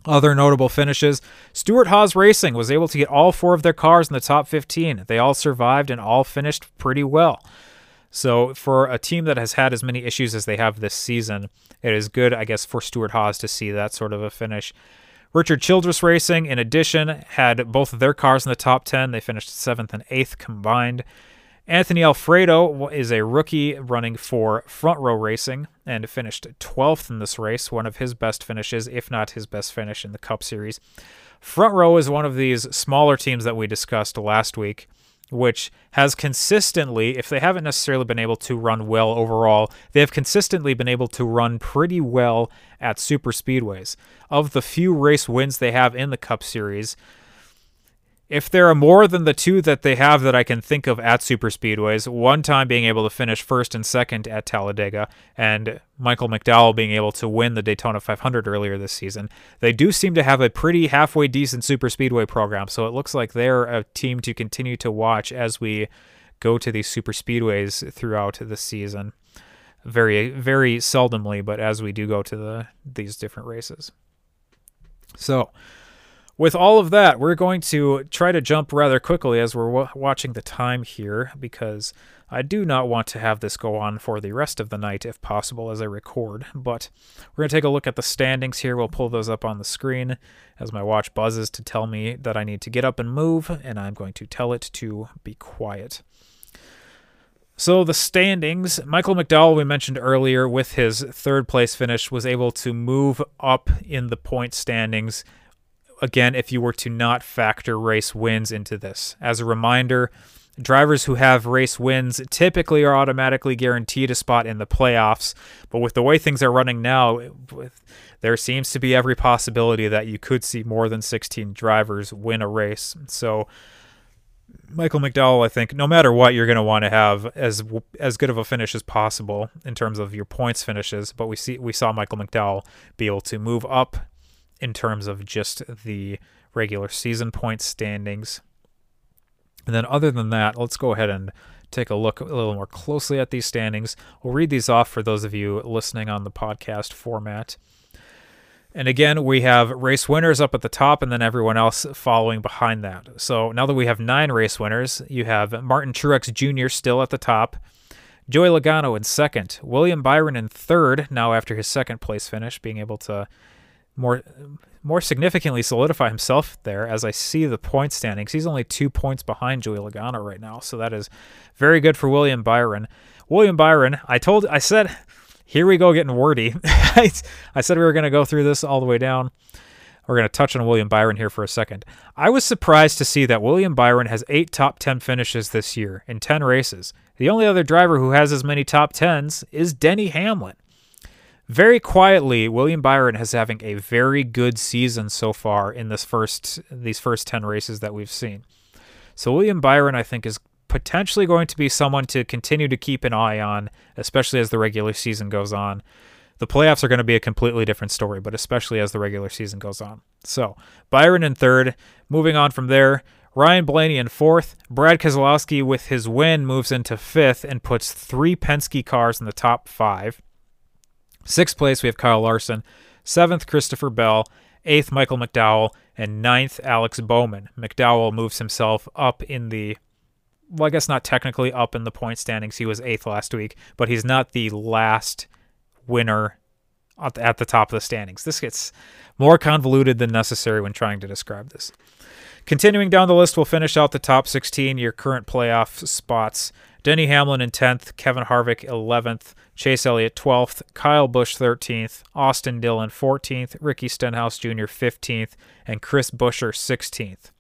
Other notable finishes Stewart Haas Racing was able to get all four of their cars in the top 15. They all survived and all finished pretty well. So, for a team that has had as many issues as they have this season, it is good, I guess, for Stewart Haas to see that sort of a finish. Richard Childress Racing, in addition, had both of their cars in the top 10. They finished seventh and eighth combined. Anthony Alfredo is a rookie running for Front Row Racing and finished 12th in this race, one of his best finishes, if not his best finish in the Cup Series. Front Row is one of these smaller teams that we discussed last week, which has consistently, if they haven't necessarily been able to run well overall, they have consistently been able to run pretty well at super speedways. Of the few race wins they have in the Cup Series, if there are more than the two that they have that I can think of at super speedways, one time being able to finish first and second at Talladega, and Michael McDowell being able to win the Daytona 500 earlier this season, they do seem to have a pretty halfway decent super speedway program. So it looks like they're a team to continue to watch as we go to these super speedways throughout the season. Very, very seldomly, but as we do go to the these different races. So with all of that, we're going to try to jump rather quickly as we're w- watching the time here because I do not want to have this go on for the rest of the night if possible as I record. But we're going to take a look at the standings here. We'll pull those up on the screen as my watch buzzes to tell me that I need to get up and move, and I'm going to tell it to be quiet. So the standings, Michael McDowell, we mentioned earlier, with his third place finish, was able to move up in the point standings again if you were to not factor race wins into this. As a reminder, drivers who have race wins typically are automatically guaranteed a spot in the playoffs, but with the way things are running now, there seems to be every possibility that you could see more than 16 drivers win a race. So Michael McDowell, I think, no matter what, you're going to want to have as as good of a finish as possible in terms of your points finishes. But we see we saw Michael McDowell be able to move up in terms of just the regular season point standings. And then, other than that, let's go ahead and take a look a little more closely at these standings. We'll read these off for those of you listening on the podcast format. And again, we have race winners up at the top and then everyone else following behind that. So now that we have nine race winners, you have Martin Truex Jr. still at the top, Joey Logano in second, William Byron in third, now after his second place finish, being able to more more significantly solidify himself there as I see the point standings. He's only two points behind Joey Logano right now, so that is very good for William Byron. William Byron, I told, I said, here we go getting wordy. I said we were going to go through this all the way down. We're going to touch on William Byron here for a second. I was surprised to see that William Byron has eight top 10 finishes this year in 10 races. The only other driver who has as many top 10s is Denny Hamlin. Very quietly, William Byron has having a very good season so far in this first these first 10 races that we've seen. So William Byron I think is potentially going to be someone to continue to keep an eye on, especially as the regular season goes on. The playoffs are going to be a completely different story, but especially as the regular season goes on. So, Byron in third. Moving on from there, Ryan Blaney in fourth. Brad Keselowski, with his win, moves into fifth and puts three Penske cars in the top five. Sixth place, we have Kyle Larson. Seventh, Christopher Bell. Eighth, Michael McDowell. And ninth, Alex Bowman. McDowell moves himself up in the well, I guess not technically up in the point standings. He was eighth last week, but he's not the last winner at the top of the standings. This gets more convoluted than necessary when trying to describe this. Continuing down the list, we'll finish out the top 16, your current playoff spots. Denny Hamlin in 10th, Kevin Harvick 11th, Chase Elliott 12th, Kyle Busch 13th, Austin Dillon 14th, Ricky Stenhouse Jr. 15th, and Chris Buescher 16th.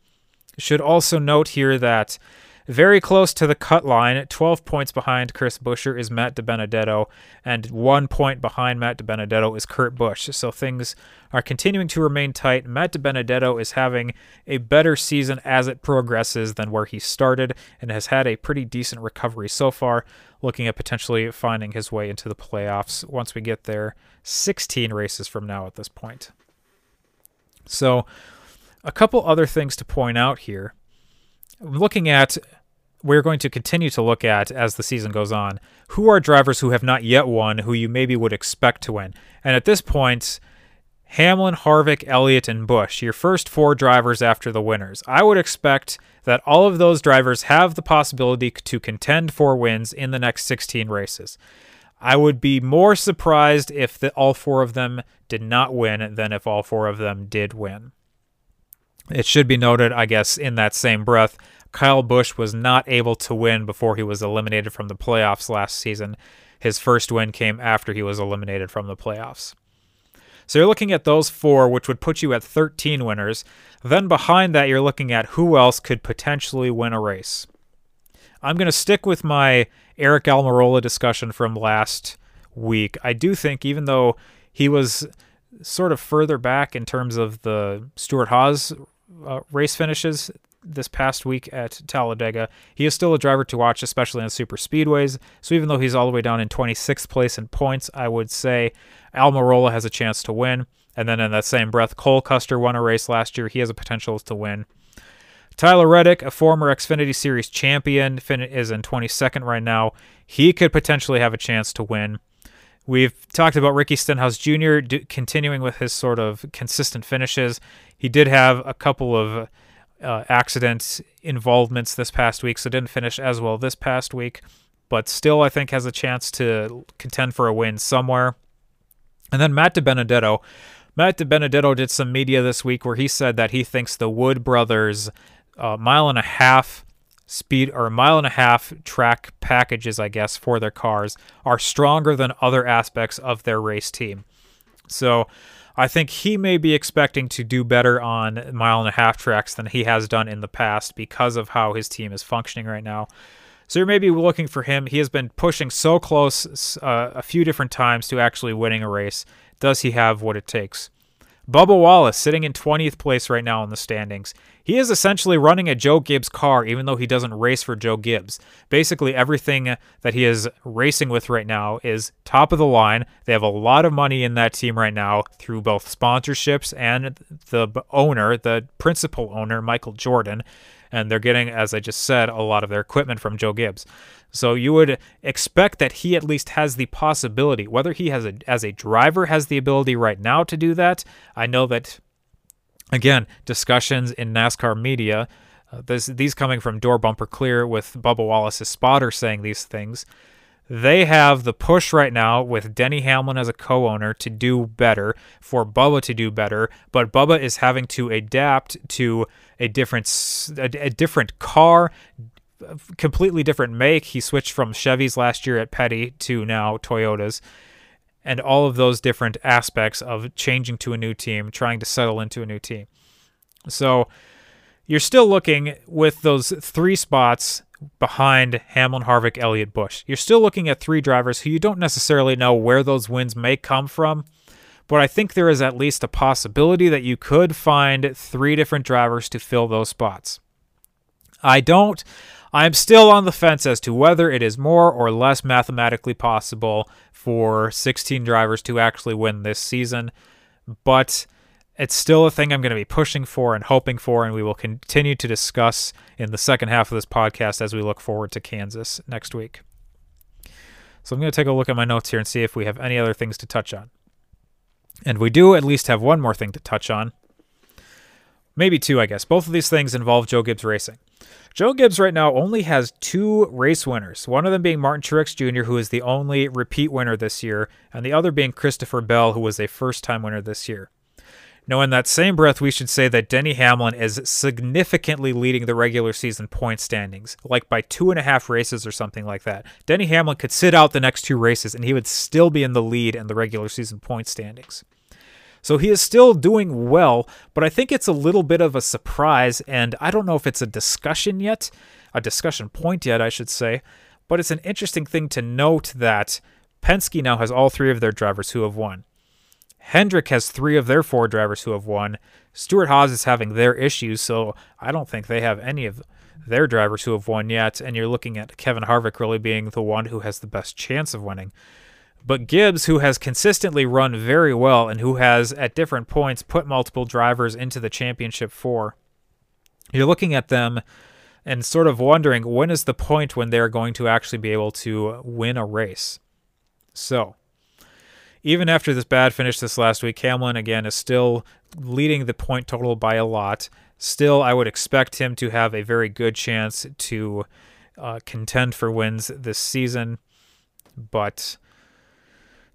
Should also note here that very close to the cut line, 12 points behind Chris Buescher is Matt DiBenedetto, and one point behind Matt DiBenedetto is Kurt Busch. So things are continuing to remain tight. Matt DiBenedetto is having a better season as it progresses than where he started, and has had a pretty decent recovery so far, looking at potentially finding his way into the playoffs once we get there 16 races from now at this point. So, a couple other things to point out here looking at we're going to continue to look at as the season goes on who are drivers who have not yet won who you maybe would expect to win. And at this point, Hamlin, Harvick, Elliott, and Busch your first four drivers after the winners. I would expect that all of those drivers have the possibility to contend for wins in the next 16 races. I would be more surprised if the, all four of them did not win than if all four of them did win. It should be noted, I guess, in that same breath, Kyle Busch was not able to win before he was eliminated from the playoffs last season. His first win came after he was eliminated from the playoffs. So you're looking at those four, which would put you at 13 winners. Then behind that, you're looking at who else could potentially win a race. I'm going to stick with my Aric Almirola discussion from last week. I do think, even though he was sort of further back in terms of the Stewart-Haas uh, race finishes this past week at Talladega. He is still a driver to watch, especially on super speedways. So even though he's all the way down in 26th place in points, I would say Almirola has a chance to win. And then in that same breath, Cole Custer won a race last year. He has a potential to win. Tyler Reddick, a former Xfinity Series champion, is in 22nd right now. He could potentially have a chance to win. We've talked about Ricky Stenhouse Jr. continuing with his sort of consistent finishes. He did have a couple of uh, accident involvements this past week, so didn't finish as well this past week, but still I think has a chance to contend for a win somewhere. And then Matt DiBenedetto. Matt DiBenedetto did some media this week where he said that he thinks the Wood brothers uh, mile and a half speed or mile and a half track packages, I guess, for their cars are stronger than other aspects of their race team. So I think he may be expecting to do better on mile and a half tracks than he has done in the past because of how his team is functioning right now. So you're maybe looking for him. He has been pushing so close uh, a few different times to actually winning a race. Does he have what it takes? Bubba Wallace sitting in 20th place right now in the standings. He is essentially running a Joe Gibbs car, even though he doesn't race for Joe Gibbs. Basically, everything that he is racing with right now is top of the line. They have a lot of money in that team right now through both sponsorships and the owner, the principal owner, Michael Jordan. And they're getting, as I just said, a lot of their equipment from Joe Gibbs. So you would expect that he at least has the possibility, whether he has a as a driver has the ability right now to do that. I know that again, discussions in NASCAR media, uh, this, these coming from Door Bumper Clear with Bubba Wallace's spotter saying these things. They have the push right now with Denny Hamlin as a co owner to do better, for Bubba to do better, but Bubba is having to adapt to a different, a, a different car, completely different make. He switched from Chevys last year at Petty to now Toyotas. And all of those different aspects of changing to a new team, trying to settle into a new team. So you're still looking with those three spots behind Hamlin, Harvick, Elliott, Busch. You're still looking at three drivers who you don't necessarily know where those wins may come from, but I think there is at least a possibility that you could find three different drivers to fill those spots. I don't. I'm still on the fence as to whether it is more or less mathematically possible for 16 drivers to actually win this season, but it's still a thing I'm going to be pushing for and hoping for, and we will continue to discuss in the second half of this podcast as we look forward to Kansas next week. So I'm going to take a look at my notes here and see if we have any other things to touch on. And we do at least have one more thing to touch on. Maybe two, I guess. Both of these things involve Joe Gibbs Racing. Joe Gibbs right now only has two race winners, one of them being Martin Truex Jr., who is the only repeat winner this year, and the other being Christopher Bell, who was a first time winner this year. Now, in that same breath, we should say that Denny Hamlin is significantly leading the regular season point standings, like by two and a half races or something like that. Denny Hamlin could sit out the next two races and he would still be in the lead in the regular season point standings. So he is still doing well, but I think it's a little bit of a surprise, and I don't know if it's a discussion yet, a discussion point yet, I should say, but it's an interesting thing to note that Penske now has all three of their drivers who have won. Hendrick has three of their four drivers who have won. Stewart-Haas is having their issues, so I don't think they have any of their drivers who have won yet. And you're looking at Kevin Harvick really being the one who has the best chance of winning. But Gibbs, who has consistently run very well and who has at different points put multiple drivers into the championship four, you're looking at them and sort of wondering when is the point when they're going to actually be able to win a race. So, even after this bad finish this last week, Hamlin again is still leading the point total by a lot. Still, I would expect him to have a very good chance to uh, contend for wins this season. But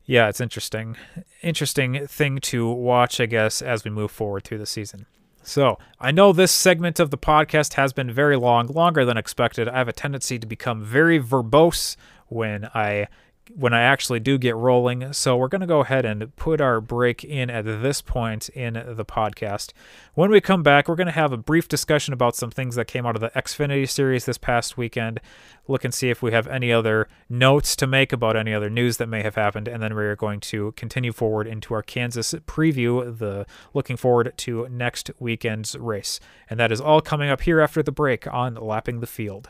yeah, it's interesting. Interesting thing to watch, I guess, as we move forward through the season. So, I know this segment of the podcast has been very long, longer than expected. I have a tendency to become very verbose when I when I actually do get rolling. So we're going to go ahead and put our break in at this point in the podcast. When we come back, we're going to have a brief discussion about some things that came out of the Xfinity series this past weekend. Look and see if we have any other notes to make about any other news that may have happened, and then we are going to continue forward into our Kansas preview. The looking forward to next weekend's race, and that is all coming up here after the break on Lapping the Field.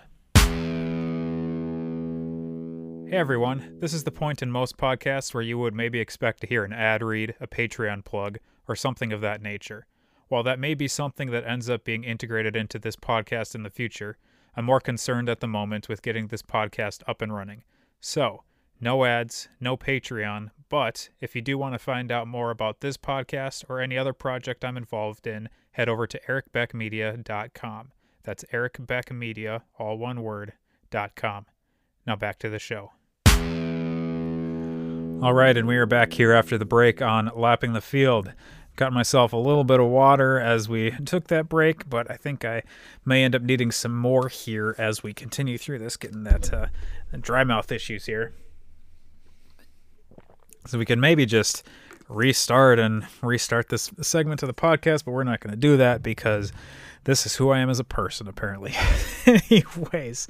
Hey everyone, this is the point in most podcasts where you would maybe expect to hear an ad read, a Patreon plug, or something of that nature. While that may be something that ends up being integrated into this podcast in the future, I'm more concerned at the moment with getting this podcast up and running. So, no ads, no Patreon, but if you do want to find out more about this podcast or any other project I'm involved in, head over to ericbeckmedia.com. That's ericbeckmedia, all one word, dot com. Now back to the show. All right, and we are back here after the break on Lapping the Field. Got myself a little bit of water as we took that break, but I think I may end up needing some more here as we continue through this, getting that uh, dry mouth issues here. So we can maybe just restart and restart this segment of the podcast, but we're not going to do that because this is who I am as a person, apparently. Anyways,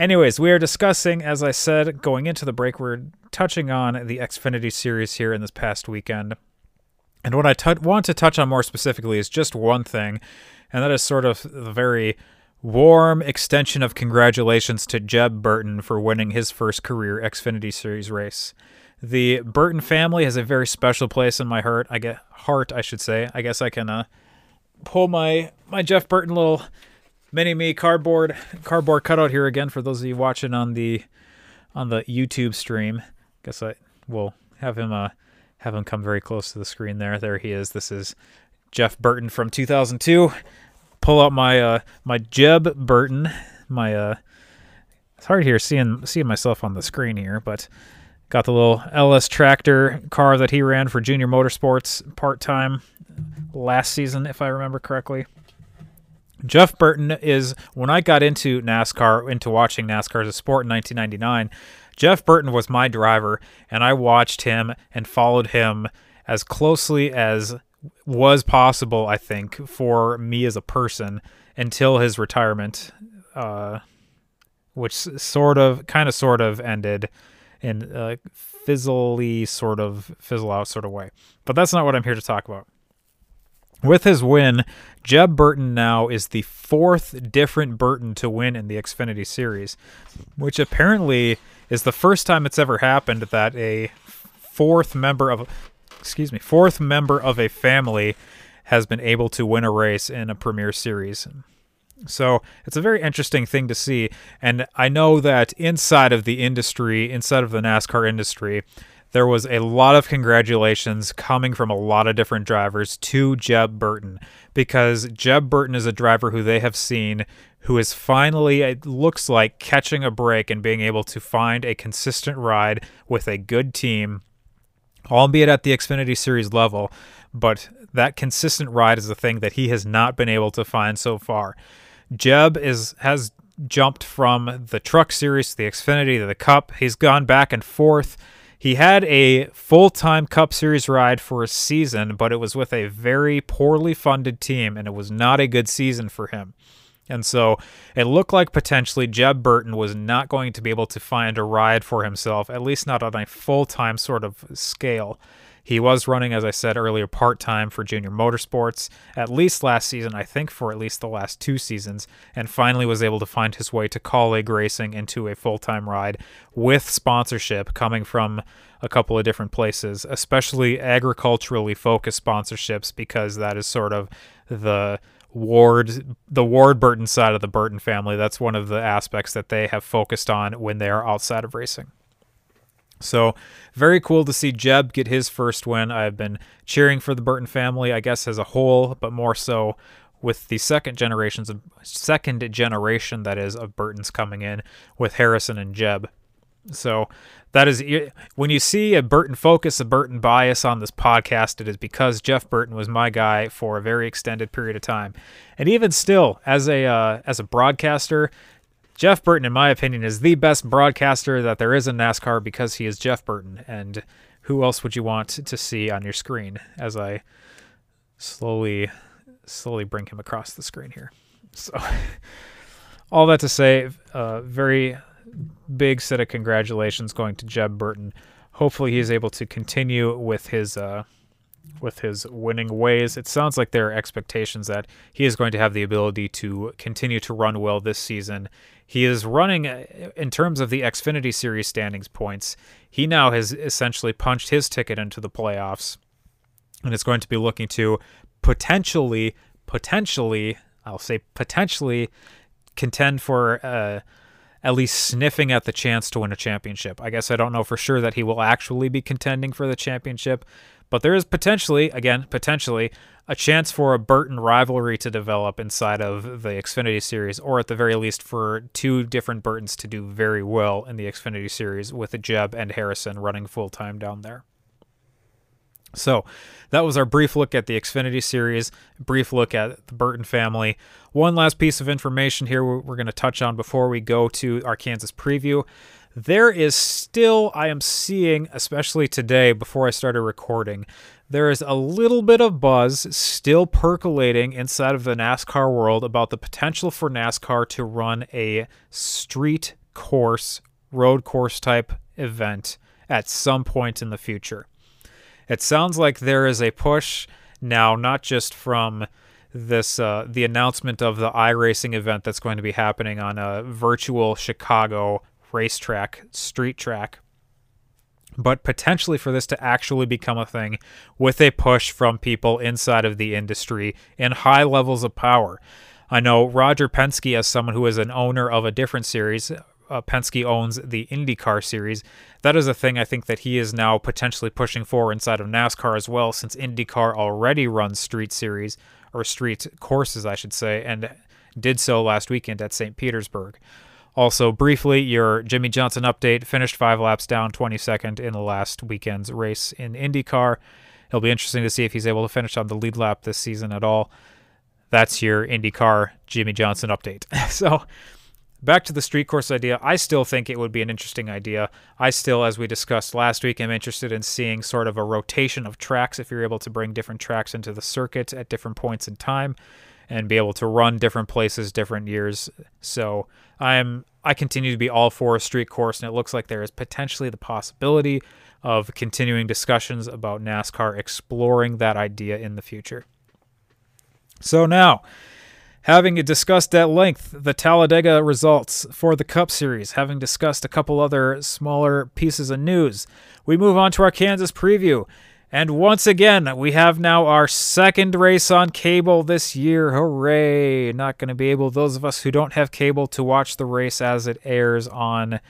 Anyways, we are discussing, as I said, going into the break, we're touching on the Xfinity series here in this past weekend. And what I t- want to touch on more specifically is just one thing, and that is sort of the very warm extension of congratulations to Jeb Burton for winning his first career Xfinity Series race. The Burton family has a very special place in my heart. I get heart, I should say. I guess I can uh, pull my my Jeff Burton little mini me cardboard cardboard cutout here again for those of you watching on the on the YouTube stream. Guess I will have him uh have him come very close to the screen there. There he is. This is Jeff Burton from 2002. Pull out my uh my Jeb Burton, my uh it's hard here seeing seeing myself on the screen here, but got the little LS tractor car that he ran for Junior Motorsports part time last season, if I remember correctly. Jeff Burton is when I got into NASCAR, into watching NASCAR as a sport in 1999. Jeff Burton was my driver, and I watched him and followed him as closely as was possible, I think, for me as a person until his retirement, uh, which sort of, kind of, sort of ended in a fizzly, sort of, fizzle out sort of way. But that's not what I'm here to talk about. With his win, Jeb Burton now is the fourth different Burton to win in the Xfinity Series, which apparently is the first time it's ever happened that a fourth member of excuse me, fourth member of a family has been able to win a race in a Premier Series. So it's a very interesting thing to see. And I know that inside of the industry, inside of the NASCAR industry, there was a lot of congratulations coming from a lot of different drivers to Jeb Burton because Jeb Burton is a driver who they have seen who is finally, it looks like, catching a break and being able to find a consistent ride with a good team albeit at the Xfinity Series level, but that consistent ride is the thing that he has not been able to find so far. Jeb is has jumped from the Truck Series to the Xfinity to the Cup. He's gone back and forth. He had a full-time Cup Series ride for a season, but it was with a very poorly funded team, and it was not a good season for him. And so it looked like potentially Jeb Burton was not going to be able to find a ride for himself, at least not on a full time sort of scale. He was running, as I said earlier, part time for Junior Motorsports, at least last season, I think for at least the last two seasons, and finally was able to find his way to Kaulig Racing into a full time ride with sponsorship coming from a couple of different places, especially agriculturally focused sponsorships, because that is sort of the Ward, the Ward Burton side of the Burton family. That's one of the aspects that they have focused on when they are outside of racing. So, very cool to see Jeb get his first win. I've been cheering for the Burton family, I guess, as a whole, but more so with the second generations of second generation that is of Burton's coming in with Harrison and Jeb. So that is when you see a Burton focus, a Burton bias on this podcast, it is because Jeff Burton was my guy for a very extended period of time, and even still, as a uh, as a broadcaster, Jeff Burton, in my opinion, is the best broadcaster that there is in NASCAR because he is Jeff Burton, and who else would you want to see on your screen as I slowly slowly bring him across the screen here? So, all that to say, uh, very big set of congratulations going to Jeb Burton. Hopefully, he's able to continue with his uh, with his winning ways. It sounds like there are expectations that he is going to have the ability to continue to run well this season. He is running uh, in terms of the Xfinity Series standings points. He now has essentially punched his ticket into the playoffs, and is going to be looking to potentially, potentially, I'll say potentially, contend for. Uh, at least sniffing at the chance to win a championship. I guess I don't know for sure that he will actually be contending for the championship, but there is potentially, again, potentially, a chance for a Burton rivalry to develop inside of the Xfinity series, or at the very least for two different Burtons to do very well in the Xfinity series with Jeb and Harrison running full time down there. So that was our brief look at the Xfinity series, brief look at the Burton family. One last piece of information here we're going to touch on before we go to our Kansas preview. There is still, I am seeing, especially today before I started recording, there is a little bit of buzz still percolating inside of the NASCAR world about the potential for NASCAR to run a street course, road course type event at some point in the future. It sounds like there is a push now, not just from this uh, the announcement of the iRacing event that's going to be happening on a virtual Chicago racetrack, street track, but potentially for this to actually become a thing with a push from people inside of the industry in high levels of power. I know Roger Penske, as someone who is an owner of a different series, uh, Penske owns the IndyCar series. That is a thing I think that he is now potentially pushing for inside of NASCAR as well, since IndyCar already runs street series or street courses, I should say, and did so last weekend at St. Petersburg. Also, briefly, your Jimmie Johnson update finished five laps down, 22nd in the last weekend's race in IndyCar. It'll be interesting to see if he's able to finish on the lead lap this season at all. that's your IndyCar Jimmie Johnson update. so back to the street course idea. I still think it would be an interesting idea. I still, as we discussed last week, am interested in seeing sort of a rotation of tracks if you're able to bring different tracks into the circuit at different points in time and be able to run different places different years. So I'm I continue to be all for a street course, and it looks like there is potentially the possibility of continuing discussions about NASCAR exploring that idea in the future. So now, having discussed at length the Talladega results for the Cup Series, having discussed a couple other smaller pieces of news, we move on to our Kansas preview. And once again, we have now our second race on cable this year. Hooray! Not going to be able, those of us who don't have cable, to watch the race as it airs on.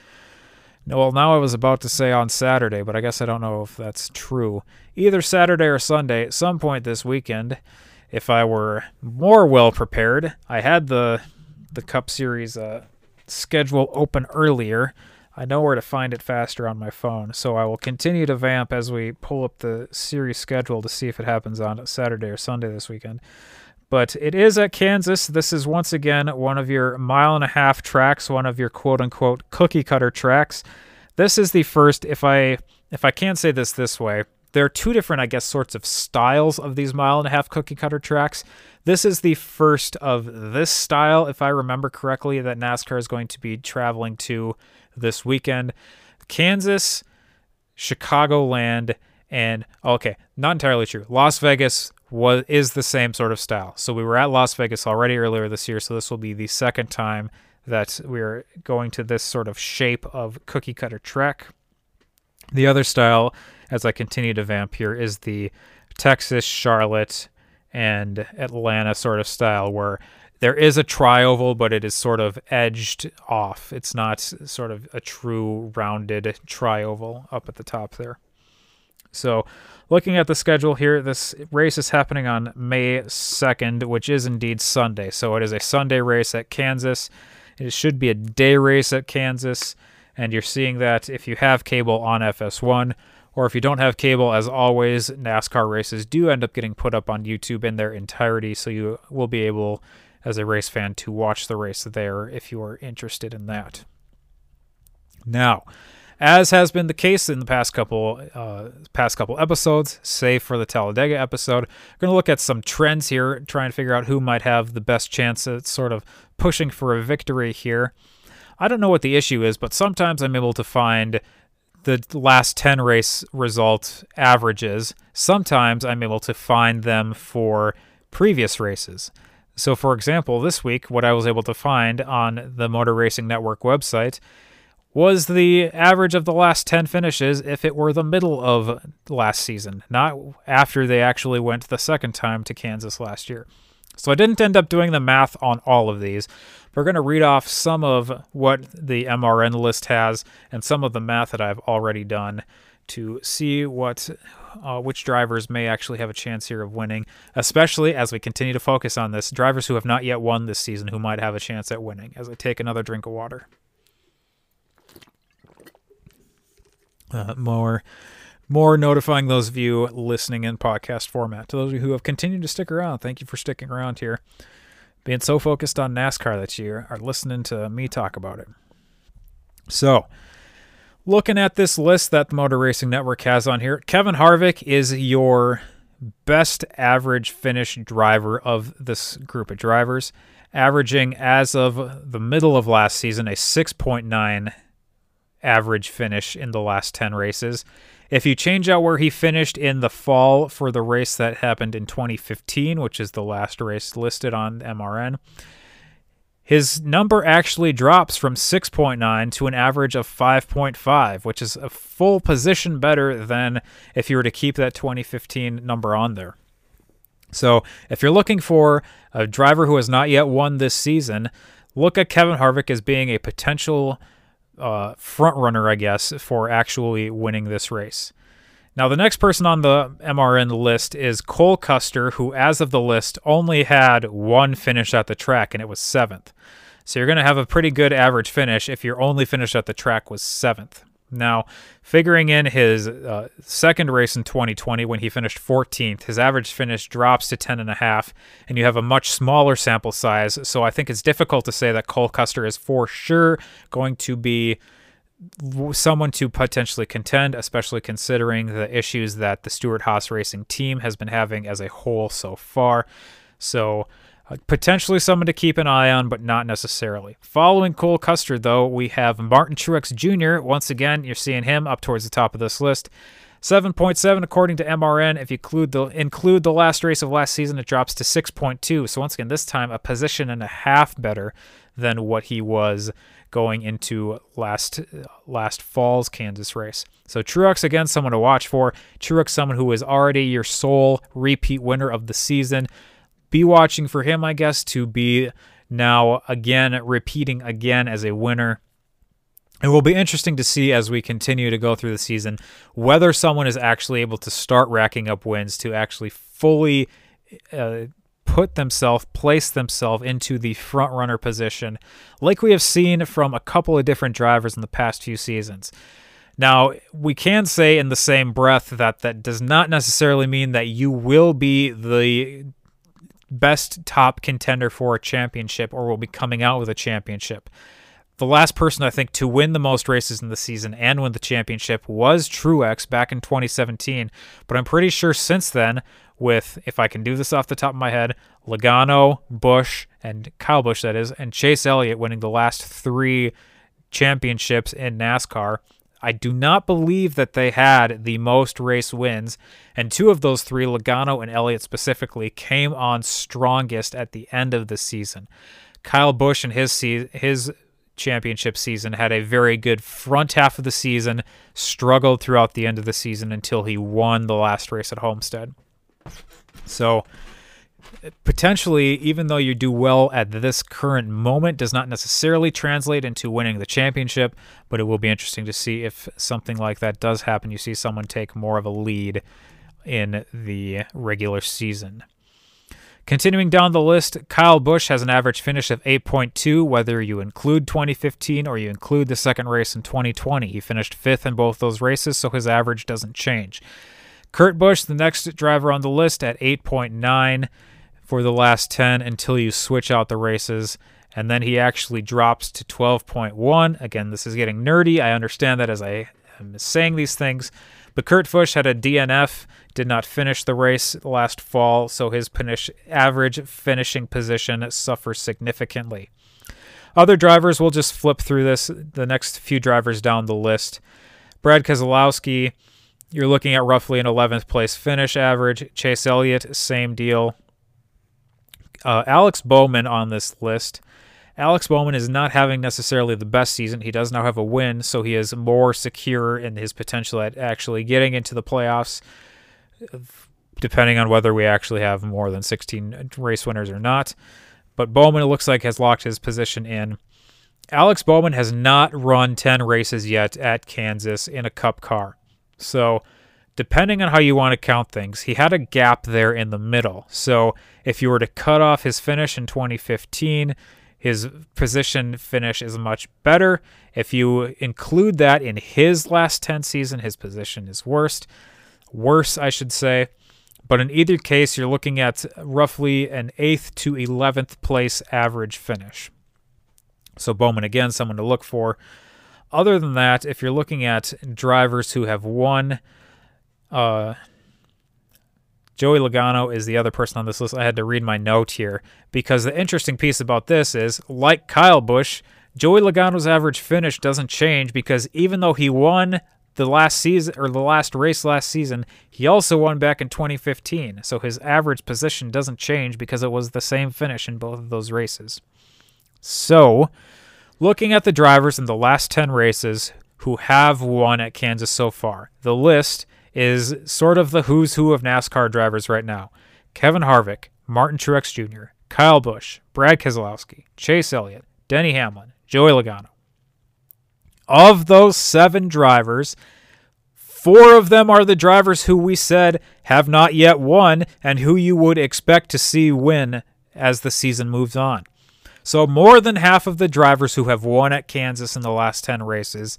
Well, now I was about to say on Saturday, but I guess I don't know if that's true. Either Saturday or Sunday, at some point this weekend, if I were more well prepared. I had the the Cup Series uh, schedule open earlier. I know where to find it faster on my phone, so I will continue to vamp as we pull up the series schedule to see if it happens on Saturday or Sunday this weekend. But it is at Kansas. This is once again one of your mile and a half tracks, one of your quote unquote cookie cutter tracks. This is the first, if I if I can't say this this way, there are two different, I guess, sorts of styles of these mile and a half cookie cutter tracks. This is the first of this style, if I remember correctly, that NASCAR is going to be traveling to this weekend. Kansas, Chicagoland, and oh, okay, not entirely true. Las Vegas was is the same sort of style. So we were at Las Vegas already earlier this year, so this will be the second time that we're going to this sort of shape of cookie cutter track. The other style as I continue to vamp here is the Texas, Charlotte, and Atlanta sort of style where there is a trioval, but it is sort of edged off. It's not sort of a true rounded trioval up at the top there. So, looking at the schedule here, this race is happening on May 2nd, which is indeed Sunday. So, it is a Sunday race at Kansas. It should be a day race at Kansas. And you're seeing that if you have cable on FS1, or if you don't have cable, as always, NASCAR races do end up getting put up on YouTube in their entirety, so you will be able, as a race fan, to watch the race there if you are interested in that. Now, as has been the case in the past couple uh, past couple episodes, save for the Talladega episode, we're going to look at some trends here, try and figure out who might have the best chance at sort of pushing for a victory here. I don't know what the issue is, but sometimes I'm able to find the last 10 race result averages, sometimes I'm able to find them for previous races. So, for example, this week, what I was able to find on the Motor Racing Network website was the average of the last 10 finishes if it were the middle of last season, not after they actually went the second time to Kansas last year. So I didn't end up doing the math on all of these. We're going to read off some of what the MRN list has and some of the math that I've already done to see what uh, which drivers may actually have a chance here of winning, especially as we continue to focus on this drivers who have not yet won this season who might have a chance at winning. As I take another drink of water. Uh, more more notifying those of you listening in podcast format. To those of you who have continued to stick around, thank you for sticking around here. Being so focused on NASCAR that you are listening to me talk about it. So, looking at this list that the Motor Racing Network has on here, Kevin Harvick is your best average finish driver of this group of drivers, averaging as of the middle of last season a 6.9 average finish in the last 10 races. If you change out where he finished in the fall for the race that happened in 2015, which is the last race listed on MRN, his number actually drops from 6.9 to an average of 5.5, which is a full position better than if you were to keep that 2015 number on there. So, if you're looking for a driver who has not yet won this season, look at Kevin Harvick as being a potential uh, front runner, I guess, for actually winning this race. Now, the next person on the MRN list is Cole Custer, who, as of the list, only had one finish at the track, and it was seventh. So you're going to have a pretty good average finish if your only finish at the track was seventh. Now, figuring in his uh, second race in 2020 when he finished 14th, his average finish drops to 10.5, and you have a much smaller sample size. So I think it's difficult to say that Cole Custer is for sure going to be someone to potentially contend, especially considering the issues that the Stewart Haas Racing team has been having as a whole so far. So uh, potentially someone to keep an eye on, but not necessarily. Following Cole Custer, though, we have Martin Truex Jr. Once again, you're seeing him up towards the top of this list. 7.7 according to MRN. If you include the include the last race of last season, it drops to 6.2. So once again, this time a position and a half better than what he was going into last last fall's Kansas race. So Truex again, someone to watch for. Truex, someone who is already your sole repeat winner of the season be watching for him, I guess, to be now again repeating again as a winner. It will be interesting to see as we continue to go through the season whether someone is actually able to start racking up wins to actually fully uh, put themselves, place themselves into the front runner position, like we have seen from a couple of different drivers in the past few seasons. Now, we can say in the same breath that that does not necessarily mean that you will be the best top contender for a championship or will be coming out with a championship. The last person I think to win the most races in the season and win the championship was Truex back in 2017, but I'm pretty sure since then with if I can do this off the top of my head, Logano, Busch, and Kyle Busch that is, and Chase Elliott winning the last 3 championships in NASCAR. I do not believe that they had the most race wins, and two of those three, Logano and Elliott specifically, came on strongest at the end of the season. Kyle Busch and his his championship season had a very good front half of the season, struggled throughout the end of the season until he won the last race at Homestead. So potentially, even though you do well at this current moment, does not necessarily translate into winning the championship. But it will be interesting to see if something like that does happen. You see someone take more of a lead in the regular season. Continuing down the list, Kyle Busch has an average finish of 8.2, whether you include 2015 or you include the second race in 2020. He finished fifth in both those races, so his average doesn't change. Kurt Busch, the next driver on the list, at 8.9 for the last 10 until you switch out the races. And then he actually drops to 12.1. Again, this is getting nerdy. I understand that as I am saying these things. But Kurt Busch had a DNF, did not finish the race last fall, so his finish, average finishing position suffers significantly. Other drivers, we'll just flip through this, the next few drivers down the list. Brad Keselowski, you're looking at roughly an 11th place finish average. Chase Elliott, same deal, uh, Alex Bowman on this list. Alex Bowman is not having necessarily the best season. He does now have a win, so he is more secure in his potential at actually getting into the playoffs, depending on whether we actually have more than 16 race winners or not. But Bowman, it looks like, has locked his position in. Alex Bowman has not run 10 races yet at Kansas in a cup car. So depending on how you want to count things, he had a gap there in the middle. So if you were to cut off his finish in 2015, his position finish is much better. If you include that in his last 10 season, his position is worst. Worse, I should say. But in either case, you're looking at roughly an 8th to 11th place average finish. So Bowman, again, someone to look for. Other than that, if you're looking at drivers who have won uh, Joey Logano is the other person on this list. I had to read my note here because the interesting piece about this is, like Kyle Busch, Joey Logano's average finish doesn't change because even though he won the last season or the last race last season, he also won back in 2015. So his average position doesn't change because it was the same finish in both of those races. So, looking at the drivers in the last 10 races who have won at Kansas so far, the list is sort of the who's who of NASCAR drivers right now. Kevin Harvick, Martin Truex Jr., Kyle Busch, Brad Keselowski, Chase Elliott, Denny Hamlin, Joey Logano. Of those seven drivers, four of them are the drivers who we said have not yet won and who you would expect to see win as the season moves on. So, more than half of the drivers who have won at Kansas in the last 10 races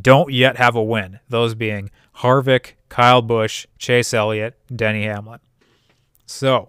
don't yet have a win. Those being Harvick, Kyle Busch, Chase Elliott, Denny Hamlin. So,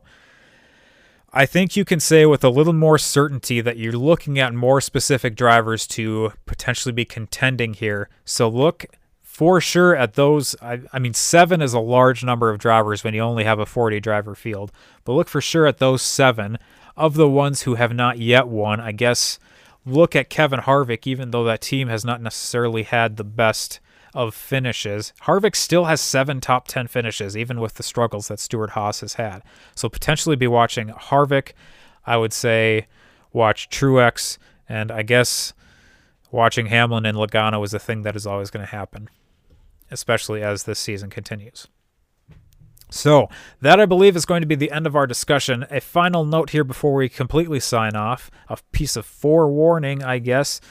I think you can say with a little more certainty that you're looking at more specific drivers to potentially be contending here. So look for sure at those. I, I, mean, seven is a large number of drivers when you only have a 40 driver field, but look for sure at those seven of the ones who have not yet won. I guess look at Kevin Harvick, even though that team has not necessarily had the best of finishes. Harvick still has seven top 10 finishes, even with the struggles that Stewart Haas has had. So potentially be watching Harvick. I would say watch Truex, and I guess watching Hamlin and Logano is a thing that is always going to happen, especially as this season continues. So, that I believe is going to be the end of our discussion. A final note here before we completely sign off, a piece of forewarning, I guess.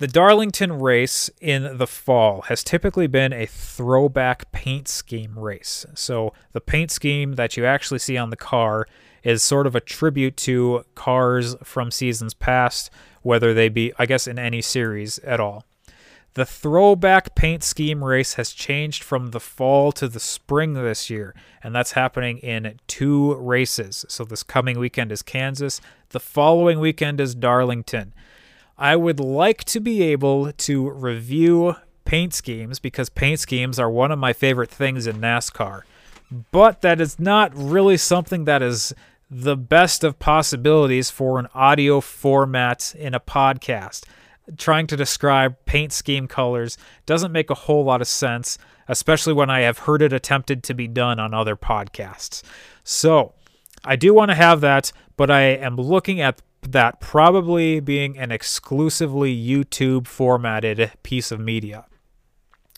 The Darlington race in the fall has typically been a throwback paint scheme race. So, the paint scheme that you actually see on the car is sort of a tribute to cars from seasons past, whether they be, I guess, in any series at all. The throwback paint scheme race has changed from the fall to the spring this year, and that's happening in two races. So, this coming weekend is Kansas, the following weekend is Darlington. I would like to be able to review paint schemes because paint schemes are one of my favorite things in NASCAR. But that is not really something that is the best of possibilities for an audio format in a podcast. Trying to describe paint scheme colors doesn't make a whole lot of sense, especially when I have heard it attempted to be done on other podcasts. So, I do want to have that, but I am looking at that probably being an exclusively YouTube formatted piece of media.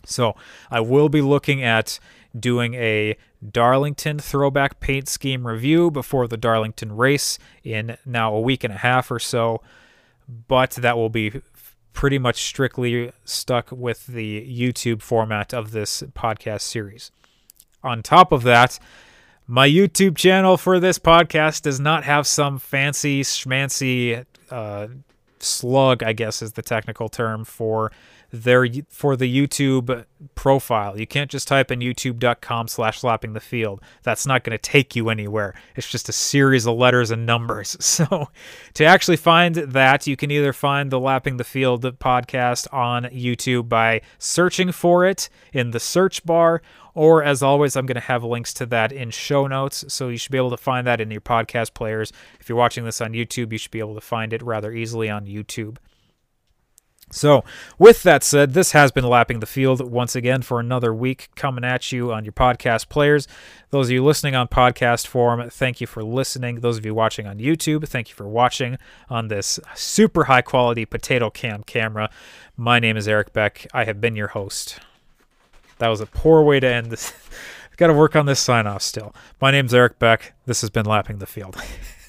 So I will be looking at doing a Darlington throwback paint scheme review before the Darlington race in now a week and a half or so, but that will be pretty much strictly stuck with the YouTube format of this podcast series. On top of that, my YouTube channel for this podcast does not have some fancy schmancy uh, slug, I guess is the technical term for their for the YouTube profile. You can't just type in youtube.com slash lapping the field. That's not going to take you anywhere. It's just a series of letters and numbers. So to actually find that, you can either find the Lapping the Field podcast on YouTube by searching for it in the search bar or, as always, I'm going to have links to that in show notes. So you should be able to find that in your podcast players. If you're watching this on YouTube, you should be able to find it rather easily on YouTube. So, with that said, this has been Lapping the Field once again for another week coming at you on your podcast players. Those of you listening on podcast form, thank you for listening. Those of you watching on YouTube, thank you for watching on this super high quality potato cam camera. My name is Eric Beck. I have been your host. That was a poor way to end this. I've Got to work on this sign off still. My name's Eric Beck. This has been Lapping the Field.